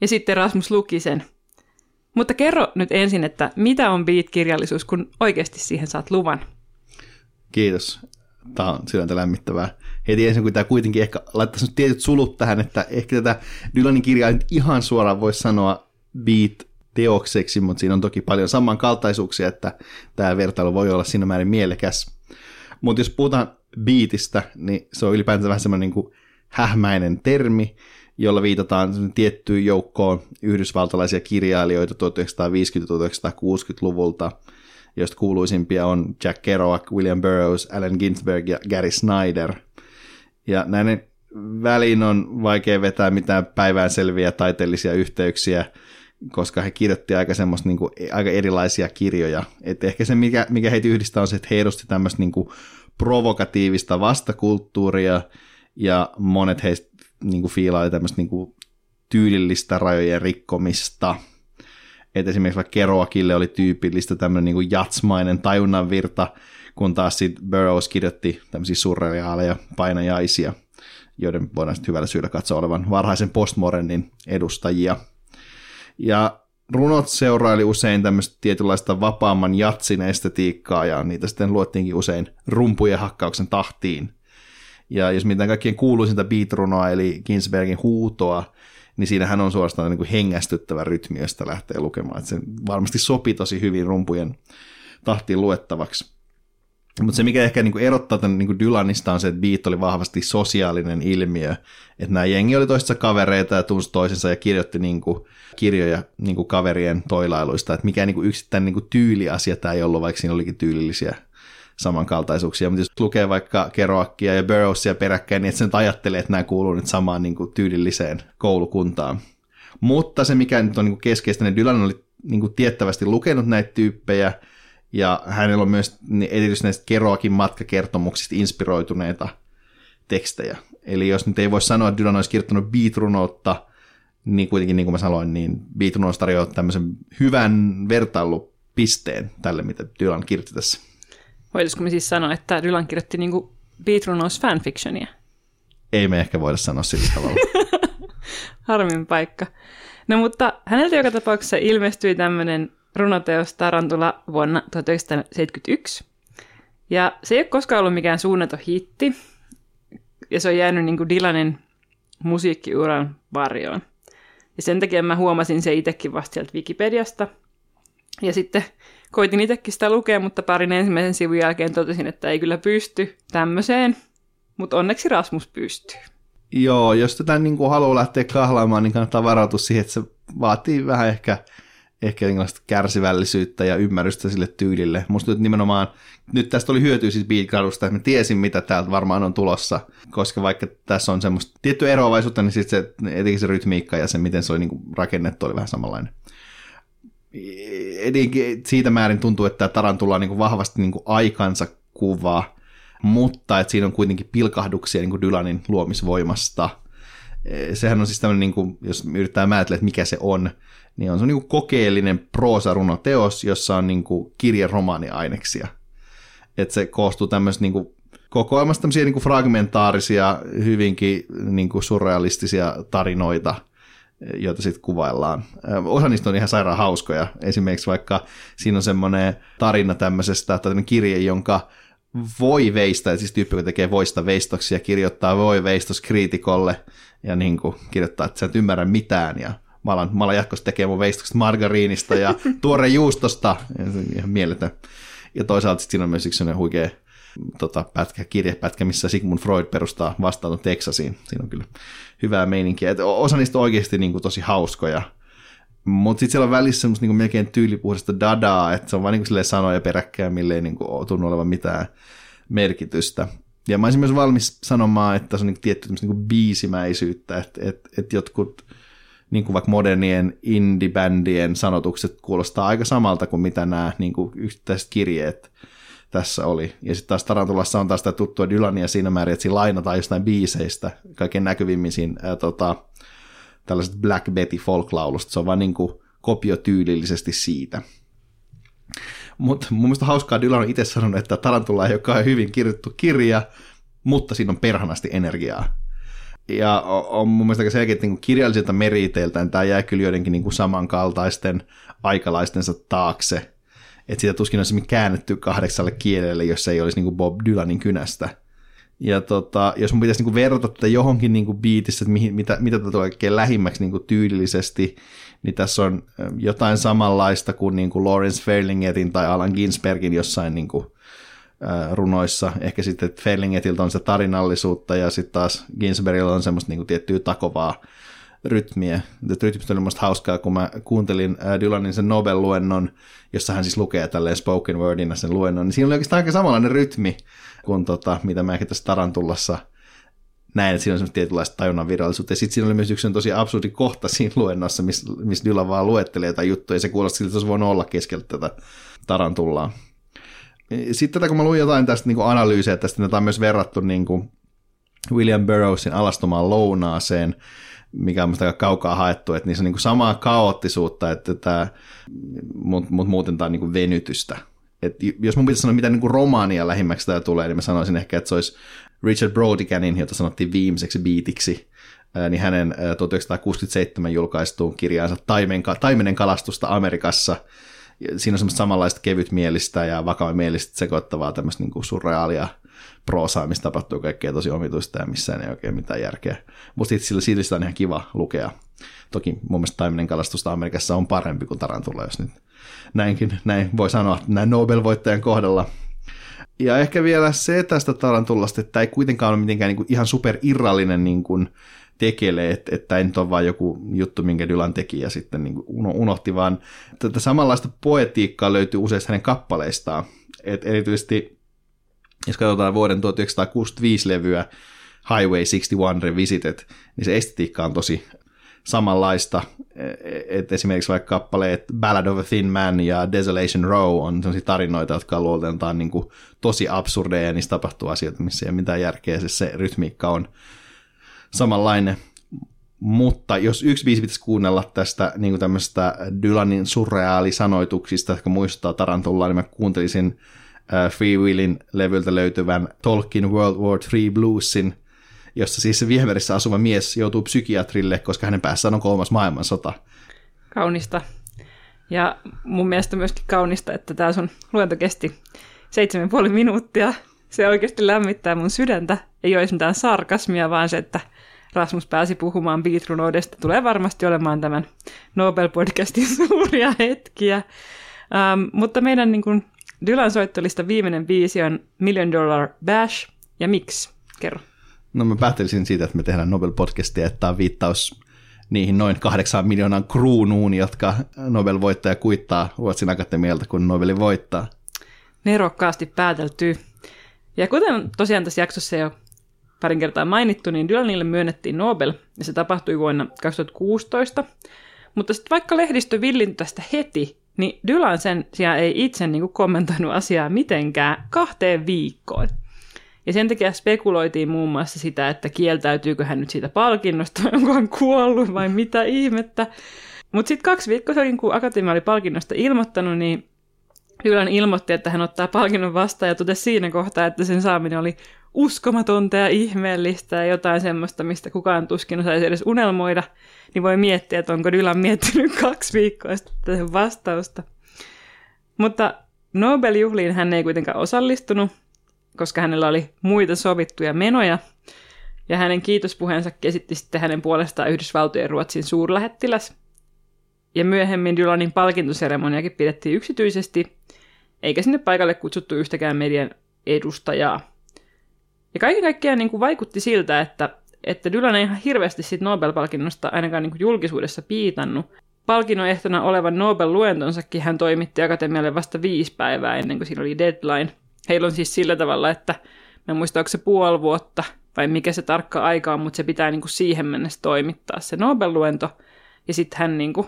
Ja sitten Rasmus luki sen. Mutta kerro nyt ensin, että mitä on beat-kirjallisuus, kun oikeasti siihen saat luvan? Kiitos. Tämä on sydäntä lämmittävää. Heti ensin, kun tämä kuitenkin ehkä laittaisi tietyt sulut tähän, että ehkä tätä Dylanin kirjaa nyt ihan suoraan voi sanoa beat teokseksi, mutta siinä on toki paljon samankaltaisuuksia, että tämä vertailu voi olla siinä määrin mielekäs. Mutta jos puhutaan beatistä, niin se on ylipäätään vähän semmoinen niin hähmäinen termi, jolla viitataan tiettyyn joukkoon yhdysvaltalaisia kirjailijoita 1950-1960-luvulta, joista kuuluisimpia on Jack Kerouac, William Burroughs, Allen Ginsberg ja Gary Snyder. Ja näiden väliin on vaikea vetää mitään päivään selviä taiteellisia yhteyksiä, koska he kirjoitti aika, semmoista, niin kuin, aika erilaisia kirjoja. Et ehkä se, mikä, mikä heitä yhdistää, on se, että he edusti tämmöistä niin kuin, provokatiivista vastakulttuuria, ja monet heistä niin kuin, fiilaa tämmöistä niin kuin, tyylillistä rajojen rikkomista. Et esimerkiksi vaikka Kerouakille oli tyypillistä tämmöinen niin kuin jatsmainen tajunnanvirta, kun taas sitten Burroughs kirjoitti tämmöisiä surreaaleja painajaisia, joiden voidaan sitten hyvällä syyllä katsoa olevan varhaisen postmodernin edustajia. Ja runot seuraili usein tämmöistä tietynlaista vapaamman jatsin estetiikkaa, ja niitä sitten luettiinkin usein rumpujen hakkauksen tahtiin. Ja jos mitään kaikkien kuuluisinta beat-runoa, eli Ginsbergin huutoa, niin siinähän on suorastaan niin kuin hengästyttävä rytmi, josta lähtee lukemaan. Että se varmasti sopii tosi hyvin rumpujen tahtiin luettavaksi. Mutta se, mikä ehkä niinku erottaa tämän niinku Dylanista on se, että Beat oli vahvasti sosiaalinen ilmiö. Että nämä jengi oli toistensa kavereita ja tunsi toisensa ja kirjoitti niinku kirjoja niinku kaverien toilailuista. Että mikä niinku yksittäinen niinku tyyliasia tämä ei ollut, vaikka siinä olikin tyylillisiä samankaltaisuuksia. Mutta jos lukee vaikka Kerouakia ja Burroughsia peräkkäin, niin että se nyt ajattelee, että nämä kuuluu nyt samaan niinku tyylilliseen koulukuntaan. Mutta se, mikä nyt on niinku keskeistä, niin Dylan oli niinku tiettävästi lukenut näitä tyyppejä – ja hänellä on myös erityisesti näistä Keroakin matkakertomuksista inspiroituneita tekstejä. Eli jos nyt ei voi sanoa, että Dylan olisi kirjoittanut beatrunoutta, niin kuitenkin niin kuin mä sanoin, niin beatrunous tarjoaa tämmöisen hyvän vertailupisteen tälle, mitä Dylan kirjoitti tässä. Voitaisiko me siis sanoa, että Dylan kirjoitti niin kuin beatrunous fanfictionia? Ei me ehkä voida sanoa sillä tavalla. *laughs* Harmin paikka. No mutta häneltä joka tapauksessa ilmestyi tämmöinen runoteos Tarantula vuonna 1971. Ja se ei ole koskaan ollut mikään suunnaton hitti, ja se on jäänyt niin kuin Dylanin musiikkiuran varjoon. Ja sen takia mä huomasin se itsekin vasta sieltä Wikipediasta. Ja sitten koitin itsekin sitä lukea, mutta parin ensimmäisen sivun jälkeen totesin, että ei kyllä pysty tämmöiseen, mutta onneksi Rasmus pystyy. Joo, jos tätä niin kuin haluaa lähteä kahlaamaan, niin kannattaa varautua siihen, että se vaatii vähän ehkä ehkä kärsivällisyyttä ja ymmärrystä sille tyylille. Musta nyt nimenomaan, nyt tästä oli hyötyä siis Beatgradusta, että mä tiesin, mitä täältä varmaan on tulossa, koska vaikka tässä on semmoista tiettyä eroavaisuutta, niin sitten se, etenkin se rytmiikka ja se, miten se oli niin rakennettu, oli vähän samanlainen. Etenkin siitä määrin tuntuu, että Tarantula on niin vahvasti niin aikansa kuva, mutta että siinä on kuitenkin pilkahduksia niin Dylanin luomisvoimasta. Sehän on siis tämmöinen, niin kuin, jos yrittää määritellä, että mikä se on, niin on se niin kokeellinen proosarunoteos, jossa on niin kuin kirjeromaaniaineksia. Että se koostuu tämmöistä niin kokoelmasta tämmöisiä niin kuin fragmentaarisia, hyvinkin niin kuin surrealistisia tarinoita, joita sitten kuvaillaan. Osa niistä on ihan sairaan hauskoja. Esimerkiksi vaikka siinä on semmoinen tarina tämmöisestä, tai kirje, jonka voi veistä, siis tyyppi, joka tekee voista veistoksia, kirjoittaa voi veistos kriitikolle ja niin kuin kirjoittaa, että sä et ymmärrä mitään ja Mä alan, mä alan jatkossa tekemään mun veistokset margariinista ja *laughs* tuore juustosta. Ja se ihan mieletön. Ja toisaalta siinä on myös yksi sellainen huikea tota, pätkä, kirjepätkä, missä Sigmund Freud perustaa vastaanoton Texasiin. Siinä on kyllä hyvää meininkiä. Et osa niistä on oikeasti niin kuin, tosi hauskoja. Mutta sitten siellä on välissä semmoista niin melkein tyylipuhdasta dadaa, että se on vain niin sanoja peräkkäin, mille ei niin kuin, tunnu olevan mitään merkitystä. Ja mä olisin myös valmis sanomaan, että se on niin tietty niin kuin biisimäisyyttä, että, että, että jotkut niin kuin vaikka modernien indie-bändien sanotukset kuulostaa aika samalta kuin mitä nämä niin kuin yksittäiset kirjeet tässä oli. Ja sitten taas Tarantulassa on taas sitä tuttua Dylania siinä määrin, että siinä lainataan jostain biiseistä, kaiken näkyvimmin siinä ää, tota, tällaiset Black Betty folk-laulusta. Se on vaan niin kuin kopio tyylillisesti siitä. Mutta mun mielestä hauskaa Dylan on itse sanonut, että Tarantula ei ole hyvin kirjoittu kirja, mutta siinä on perhanasti energiaa. Ja on mun mielestä aika selkeä, että niin kirjallisilta meriteiltään tämä jää kyllä joidenkin niin samankaltaisten aikalaistensa taakse. Että sitä tuskin olisi käännetty kahdeksalle kielelle, jos ei olisi niin kuin Bob Dylanin kynästä. Ja tota, jos mun pitäisi niin kuin verrata tätä johonkin niin kuin biitissä, että mihin, mitä, mitä tätä kaikkein lähimmäksi niin kuin tyylillisesti, niin tässä on jotain samanlaista kuin, niin kuin Lawrence Ferlingetin tai Alan Ginsbergin jossain niin kuin runoissa. Ehkä sitten Fellingetiltä on se tarinallisuutta ja sitten taas Ginsbergilla on semmoista niin tiettyä takovaa rytmiä. Rytmistä oli musta hauskaa, kun mä kuuntelin Dylanin sen Nobel-luennon, jossa hän siis lukee tälleen spoken wordina sen luennon, niin siinä oli oikeastaan aika samanlainen rytmi kuin tota, mitä mä ehkä tässä Tarantullassa näin, että siinä on semmoista tietynlaista tajunnan virallisuutta. Ja sitten siinä oli myös yksi tosi absurdi kohta siinä luennossa, missä, Dylan vaan luettelee jotain juttuja, ja se kuulosti siltä, että se voinut olla keskellä tätä Tarantullaa. Sitten tätä, kun mä luin jotain tästä niin analyysiä tästä, niin on myös verrattu niin kuin William Burroughsin alastomaan lounaaseen, mikä on aika kaukaa haettu, että niissä on niin kuin samaa kaoottisuutta, että tämä, mutta mut muuten tämä on niin kuin venytystä. Et jos mun pitäisi sanoa, mitä niin kuin romaania lähimmäksi tämä tulee, niin mä sanoisin ehkä, että se olisi Richard Brodiganin, jota sanottiin viimeiseksi biitiksi, niin hänen 1967 julkaistuun kirjaansa Taimen, Taimenen kalastusta Amerikassa. Siinä on semmoista samanlaista kevytmielistä ja vakavamielistä sekoittavaa tämmöistä niin kuin surreaalia proosaa, missä tapahtuu kaikkea tosi omituista ja missään ei oikein mitään järkeä. Mutta sillä siitä sitä on ihan kiva lukea. Toki mun mielestä taiminen kalastusta Amerikassa on parempi kuin Tarantula, jos nyt näinkin näin voi sanoa näin Nobel-voittajan kohdalla. Ja ehkä vielä se tästä Tarantulasta, että tämä ei kuitenkaan ole mitenkään niin kuin ihan super irrallinen niin kuin tekele, että, että ei nyt ole vain joku juttu, minkä Dylan teki ja sitten niin unohti, vaan tätä samanlaista poetiikkaa löytyy useista hänen kappaleistaan. Et erityisesti jos katsotaan vuoden 1965 levyä Highway 61 Revisited, niin se estetiikka on tosi samanlaista. Et esimerkiksi vaikka kappaleet Ballad of a Thin Man ja Desolation Row on sellaisia tarinoita, jotka on luoltentaan niin tosi absurdeja ja niissä tapahtuu asioita, missä ei ole mitään järkeä. Se, se rytmiikka on samanlainen. Mutta jos yksi biisi pitäisi kuunnella tästä niin kuin tämmöistä Dylanin surreaalisanoituksista, jotka muistuttaa Tarantullaa, niin mä kuuntelisin Äh, Free Willin levyltä löytyvän Tolkien World War III Bluesin, jossa siis se viemärissä asuva mies joutuu psykiatrille, koska hänen päässään on kolmas maailmansota. Kaunista. Ja mun mielestä myöskin kaunista, että tämä sun luento kesti seitsemän puoli minuuttia. Se oikeasti lämmittää mun sydäntä. Ei olisi mitään sarkasmia, vaan se, että Rasmus pääsi puhumaan Beatrunoudesta. Tulee varmasti olemaan tämän Nobel-podcastin *laughs* suuria hetkiä. Ähm, mutta meidän niin kuin, Dylan soittolista viimeinen biisi on Million Dollar Bash, ja miksi? Kerro. No mä päättelisin siitä, että me tehdään Nobel-podcastia, että tämä on viittaus niihin noin kahdeksan miljoonan kruunuun, jotka Nobel-voittaja kuittaa Ruotsin akatemialta, kun Nobeli voittaa. Nerokkaasti päätelty. Ja kuten tosiaan tässä jaksossa jo parin kertaa mainittu, niin Dylanille myönnettiin Nobel, ja se tapahtui vuonna 2016. Mutta sitten vaikka lehdistö villintyi tästä heti, niin Dylan sen sijaan ei itse niin kuin kommentoinut asiaa mitenkään kahteen viikkoon. Ja sen takia spekuloitiin muun muassa sitä, että kieltäytyykö hän nyt siitä palkinnosta, *laughs* onko hän kuollut vai mitä ihmettä. Mutta sitten kaksi viikkoa sen, kun Akatemia oli palkinnosta ilmoittanut, niin Dylan ilmoitti, että hän ottaa palkinnon vastaan ja totesi siinä kohtaa, että sen saaminen oli uskomatonta ja ihmeellistä ja jotain semmoista, mistä kukaan tuskin osaisi edes unelmoida, niin voi miettiä, että onko Dylan miettinyt *laughs* kaksi viikkoa sitten vastausta. Mutta Nobel-juhliin hän ei kuitenkaan osallistunut, koska hänellä oli muita sovittuja menoja, ja hänen kiitospuheensa kesitti sitten hänen puolestaan Yhdysvaltojen Ruotsin suurlähettiläs. Ja myöhemmin Dylanin palkintoseremoniakin pidettiin yksityisesti, eikä sinne paikalle kutsuttu yhtäkään median edustajaa. Ja kaiken kaikkiaan niin kuin vaikutti siltä, että, että Dylan ei ihan hirveästi sit Nobel-palkinnosta ainakaan niin kuin julkisuudessa piitannut. Palkinnon ehtona olevan Nobel-luentonsakin hän toimitti akatemialle vasta viisi päivää ennen kuin siinä oli deadline. Heillä on siis sillä tavalla, että mä en muista, onko se puoli vuotta vai mikä se tarkka aika on, mutta se pitää niin kuin siihen mennessä toimittaa se Nobel-luento. Ja sitten hän niin kuin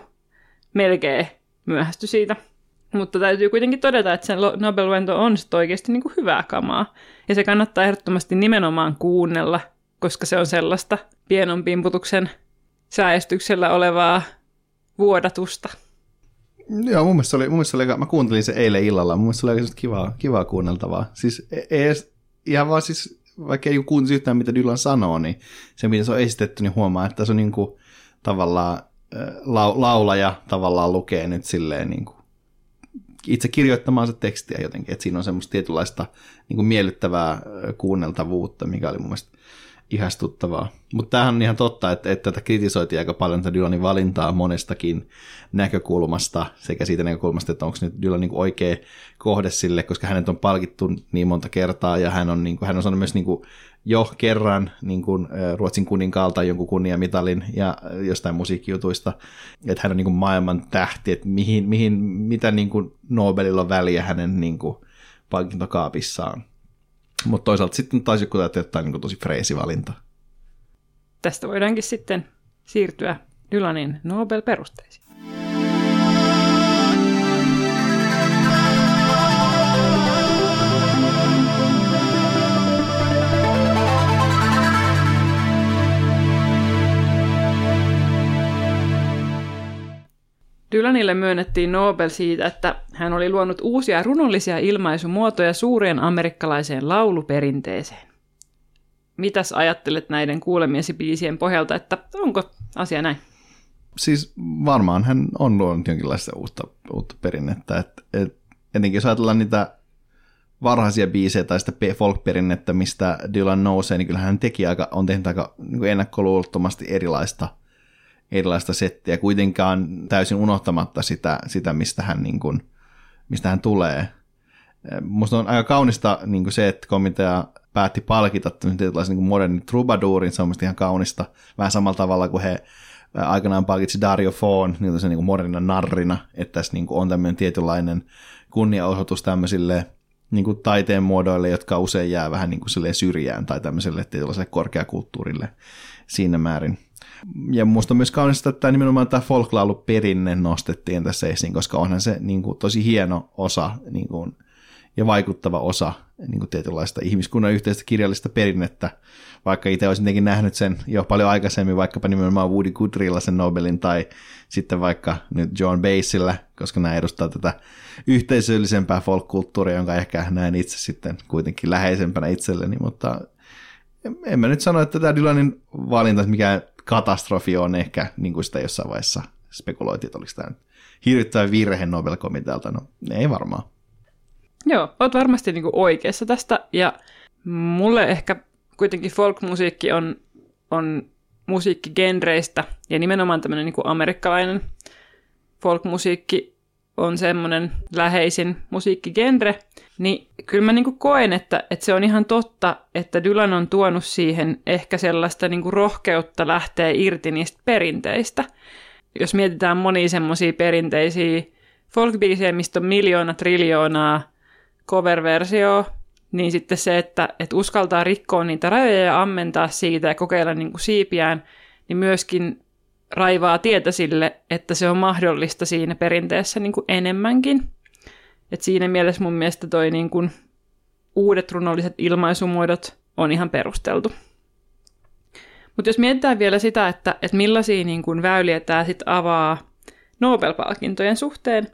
melkein myöhästyi siitä. Mutta täytyy kuitenkin todeta, että se Nobel-luento on sitten oikeasti niin kuin hyvää kamaa. Ja se kannattaa ehdottomasti nimenomaan kuunnella, koska se on sellaista pienon pimputuksen säästyksellä olevaa vuodatusta. Joo, mun mielestä oli, mun mielestä oli mä kuuntelin se eilen illalla, mun mielestä se oli kivaa, kivaa kuunneltavaa. Siis e- edes, ihan vaan siis, vaikka ei kuuntelisi yhtään mitä Dylan sanoo, niin se miten se on esitetty, niin huomaa, että se on niin kuin, tavallaan laulaja tavallaan lukee nyt silleen niin kuin, itse kirjoittamaansa tekstiä jotenkin, että siinä on semmoista tietynlaista niin kuin miellyttävää kuunneltavuutta, mikä oli mun mielestä ihastuttavaa. Mutta tämähän on ihan totta, että, että tätä kritisoitiin aika paljon tätä Dylanin valintaa monestakin näkökulmasta, sekä siitä näkökulmasta, että onko nyt Dylan niin oikea kohde sille, koska hänet on palkittu niin monta kertaa, ja hän on, niin kuin, hän on saanut myös niin kuin, jo kerran niin kuin, Ruotsin kuninkaalta jonkun kunniamitalin ja jostain musiikkijutuista, että hän on niin kuin, maailman tähti, että mihin, mihin, mitä niin kuin, Nobelilla on väliä hänen niin kuin, palkintokaapissaan. Mutta toisaalta sitten taisi joku jotain niin tosi freesi valinta. Tästä voidaankin sitten siirtyä Dylanin Nobel-perusteisiin. Dylanille myönnettiin Nobel siitä, että hän oli luonut uusia runollisia ilmaisumuotoja suureen amerikkalaiseen lauluperinteeseen. Mitäs ajattelet näiden kuulemiesi biisien pohjalta, että onko asia näin? Siis varmaan hän on luonut jonkinlaista uutta, uutta perinnettä. Et, et, etenkin jos ajatellaan niitä varhaisia biisejä tai sitä folk-perinnettä, mistä Dylan nousee, niin kyllähän hän teki aika, on tehnyt aika niin ennakkoluulottomasti erilaista – erilaista settiä, kuitenkaan täysin unohtamatta sitä, sitä mistä, hän, niin kuin, mistä hän tulee. Musta on aika kaunista niin kuin se, että komitea päätti palkita tietynlaisen niin modernin trubaduurin, se on ihan kaunista, vähän samalla tavalla kuin he aikanaan palkitsi Dario Fon niin niin kuin modernina narrina, että tässä niin kuin on tämmöinen tietynlainen kunniaosoitus tämmöisille niin kuin taiteen muodoille, jotka usein jää vähän niin kuin syrjään tai tämmöiselle tietynlaiselle korkeakulttuurille siinä määrin. Ja musta myös kaunista, että nimenomaan tämä folklaulu perinne nostettiin tässä esiin, koska onhan se niin kuin, tosi hieno osa niin kuin, ja vaikuttava osa niin kuin tietynlaista ihmiskunnan yhteistä kirjallista perinnettä, vaikka itse olisin tietenkin nähnyt sen jo paljon aikaisemmin, vaikkapa nimenomaan Woody Guthriella sen Nobelin, tai sitten vaikka nyt John Basilla, koska nämä edustaa tätä yhteisöllisempää folk-kulttuuria, jonka ehkä näen itse sitten kuitenkin läheisempänä itselleni, mutta en mä nyt sano, että tämä Dylanin valinta, mikä katastrofi on ehkä, niin kuin sitä jossain vaiheessa spekuloitiin, että oliko tämä hirvittävä virhe Nobel-komitealta. No, ei varmaan. Joo, oot varmasti niin kuin oikeassa tästä, ja mulle ehkä kuitenkin folkmusiikki on, on musiikkigenreistä, ja nimenomaan tämmöinen niin kuin amerikkalainen folkmusiikki on semmoinen läheisin musiikkigenre, niin kyllä mä niin koen, että, että se on ihan totta, että Dylan on tuonut siihen ehkä sellaista niin rohkeutta lähteä irti niistä perinteistä. Jos mietitään monia semmoisia perinteisiä folkbiisejä, mistä on miljoona triljoonaa cover-versioa, niin sitten se, että, että uskaltaa rikkoa niitä rajoja ja ammentaa siitä ja kokeilla niin kuin siipiään, niin myöskin raivaa tietä sille, että se on mahdollista siinä perinteessä niin kuin enemmänkin. Et siinä mielessä mun mielestä toi niin kuin uudet runolliset ilmaisumuodot on ihan perusteltu. Mutta jos mietitään vielä sitä, että, että millaisia niin kuin väyliä tämä sitten avaa Nobel-palkintojen suhteen,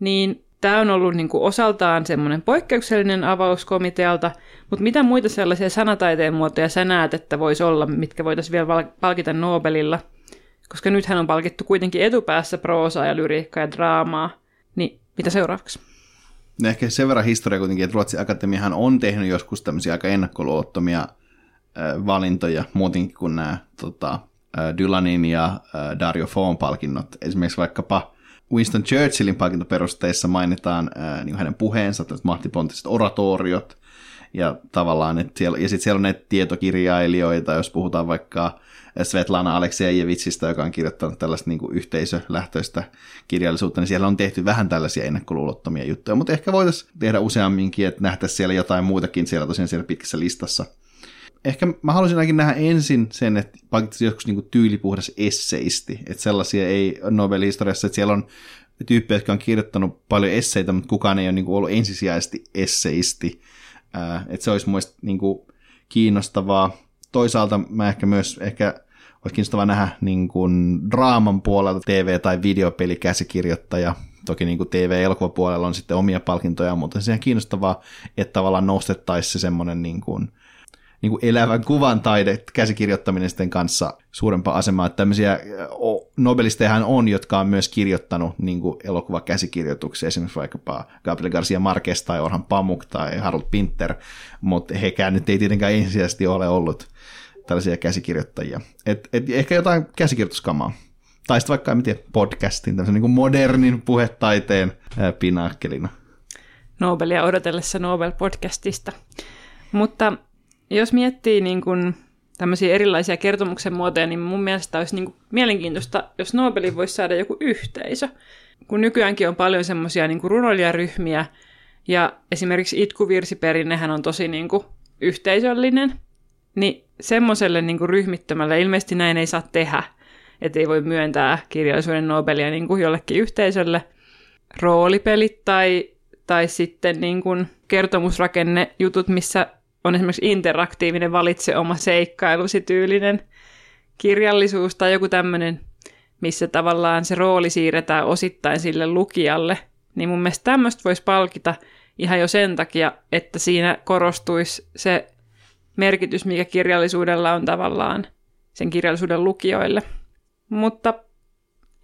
niin tämä on ollut niin kuin osaltaan semmoinen poikkeuksellinen avaus komitealta, mutta mitä muita sellaisia sanataiteen muotoja sä näet, että voisi olla, mitkä voitaisiin vielä palkita Nobelilla? Koska nythän on palkittu kuitenkin etupäässä proosaa ja lyriikkaa ja draamaa, mitä seuraavaksi? No ehkä sen verran historia kuitenkin, että Ruotsin Akatemiahan on tehnyt joskus tämmöisiä aika ennakkoluottomia valintoja, muutenkin kuin nämä tota, Dylanin ja Dario Foon palkinnot. Esimerkiksi vaikkapa Winston Churchillin palkintoperusteissa mainitaan niin hänen puheensa, mahtipontiset oratoriot, ja tavallaan, että siellä, ja sitten siellä on näitä tietokirjailijoita, jos puhutaan vaikka Svetlana Aleksejevitsistä, joka on kirjoittanut tällaista niin kuin yhteisölähtöistä kirjallisuutta, niin siellä on tehty vähän tällaisia ennakkoluulottomia juttuja, mutta ehkä voitaisiin tehdä useamminkin, että nähtäisiin siellä jotain muutakin siellä tosiaan siellä pitkässä listassa. Ehkä mä haluaisin ainakin nähdä ensin sen, että pakittaisi joskus niin tyylipuhdas esseisti, että sellaisia ei Nobelin historiassa, että siellä on tyyppejä, jotka on kirjoittanut paljon esseitä, mutta kukaan ei ole niin kuin ollut ensisijaisesti esseisti. että se olisi muista niin kuin kiinnostavaa. Toisaalta mä ehkä myös ehkä olisi kiinnostavaa nähdä niin kuin draaman puolelta TV- tai videopelikäsikirjoittaja. Toki niin kuin TV-elokuvapuolella on sitten omia palkintoja, mutta se on kiinnostavaa, että tavallaan nostettaisiin se semmoinen niin kuin niin kuin elävän kuvan taide käsikirjoittaminen sitten kanssa suurempaa asemaa. Että tämmöisiä nobelistejahan on, jotka on myös kirjoittanut niin kuin elokuvakäsikirjoituksia, esimerkiksi vaikkapa Gabriel Garcia Marquez tai Orhan Pamuk tai Harold Pinter, mutta hekään nyt ei tietenkään ensisijaisesti ole ollut tällaisia käsikirjoittajia. Et, et ehkä jotain käsikirjoituskamaa. Tai sitten vaikka, en tiedä, podcastin, tämmöisen niin modernin puhetaiteen pinakkelina. Nobelia odotellessa Nobel-podcastista. Mutta jos miettii niin kuin tämmöisiä erilaisia kertomuksen muotoja, niin mun mielestä olisi niin kuin mielenkiintoista, jos Nobelin voisi saada joku yhteisö. Kun nykyäänkin on paljon semmoisia niin runoilijaryhmiä, ja esimerkiksi itkuvirsiperinnehän on tosi niin kuin yhteisöllinen, niin semmoiselle niin kuin ryhmittömälle ilmeisesti näin ei saa tehdä, että ei voi myöntää kirjallisuuden Nobelia niin kuin jollekin yhteisölle. Roolipelit tai, tai sitten niin kuin kertomusrakenne jutut, missä on esimerkiksi interaktiivinen valitse oma seikkailusi tyylinen kirjallisuus tai joku tämmöinen, missä tavallaan se rooli siirretään osittain sille lukijalle, niin mun mielestä tämmöistä voisi palkita ihan jo sen takia, että siinä korostuisi se merkitys, mikä kirjallisuudella on tavallaan sen kirjallisuuden lukijoille. Mutta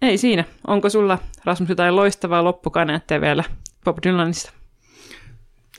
ei siinä. Onko sulla, Rasmus, jotain loistavaa loppukaneetteja vielä Bob Dylanista?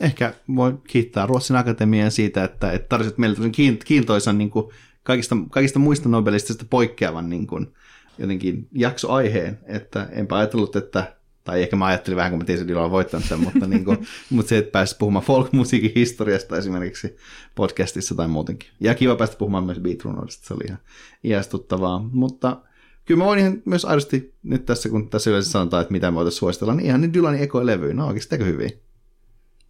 Ehkä voi kiittää Ruotsin Akatemian siitä, että, että tarvitset meille kiintoisan niin kuin kaikista, kaikista muista nobelistista poikkeavan niin kuin, jotenkin jaksoaiheen, että enpä ajatellut, että tai ehkä mä ajattelin vähän, kun mä tiesin, että Dylan on voittanut sen, mutta, *laughs* niin kuin, mutta se, että pääsisi puhumaan folk-musiikin historiasta esimerkiksi podcastissa tai muutenkin. Ja kiva päästä puhumaan myös beat se oli ihan iästuttavaa. Mutta kyllä mä voin ihan myös aidosti nyt tässä, kun tässä yleensä sanotaan, että mitä me voitaisiin suositella, niin ihan niin Dylanin ekoilevy, no oikeasti hyvin.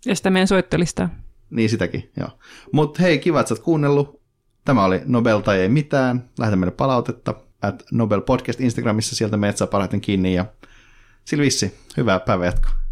Ja sitä meidän soittelistaa. Niin sitäkin, joo. Mutta hei, kiva, että sä oot kuunnellut. Tämä oli Nobel tai ei mitään. Lähetä meille palautetta at Nobel Podcast Instagramissa, sieltä meidät saa parhaiten kiinni ja sillä vissi. Hyvää päivänjatkoa.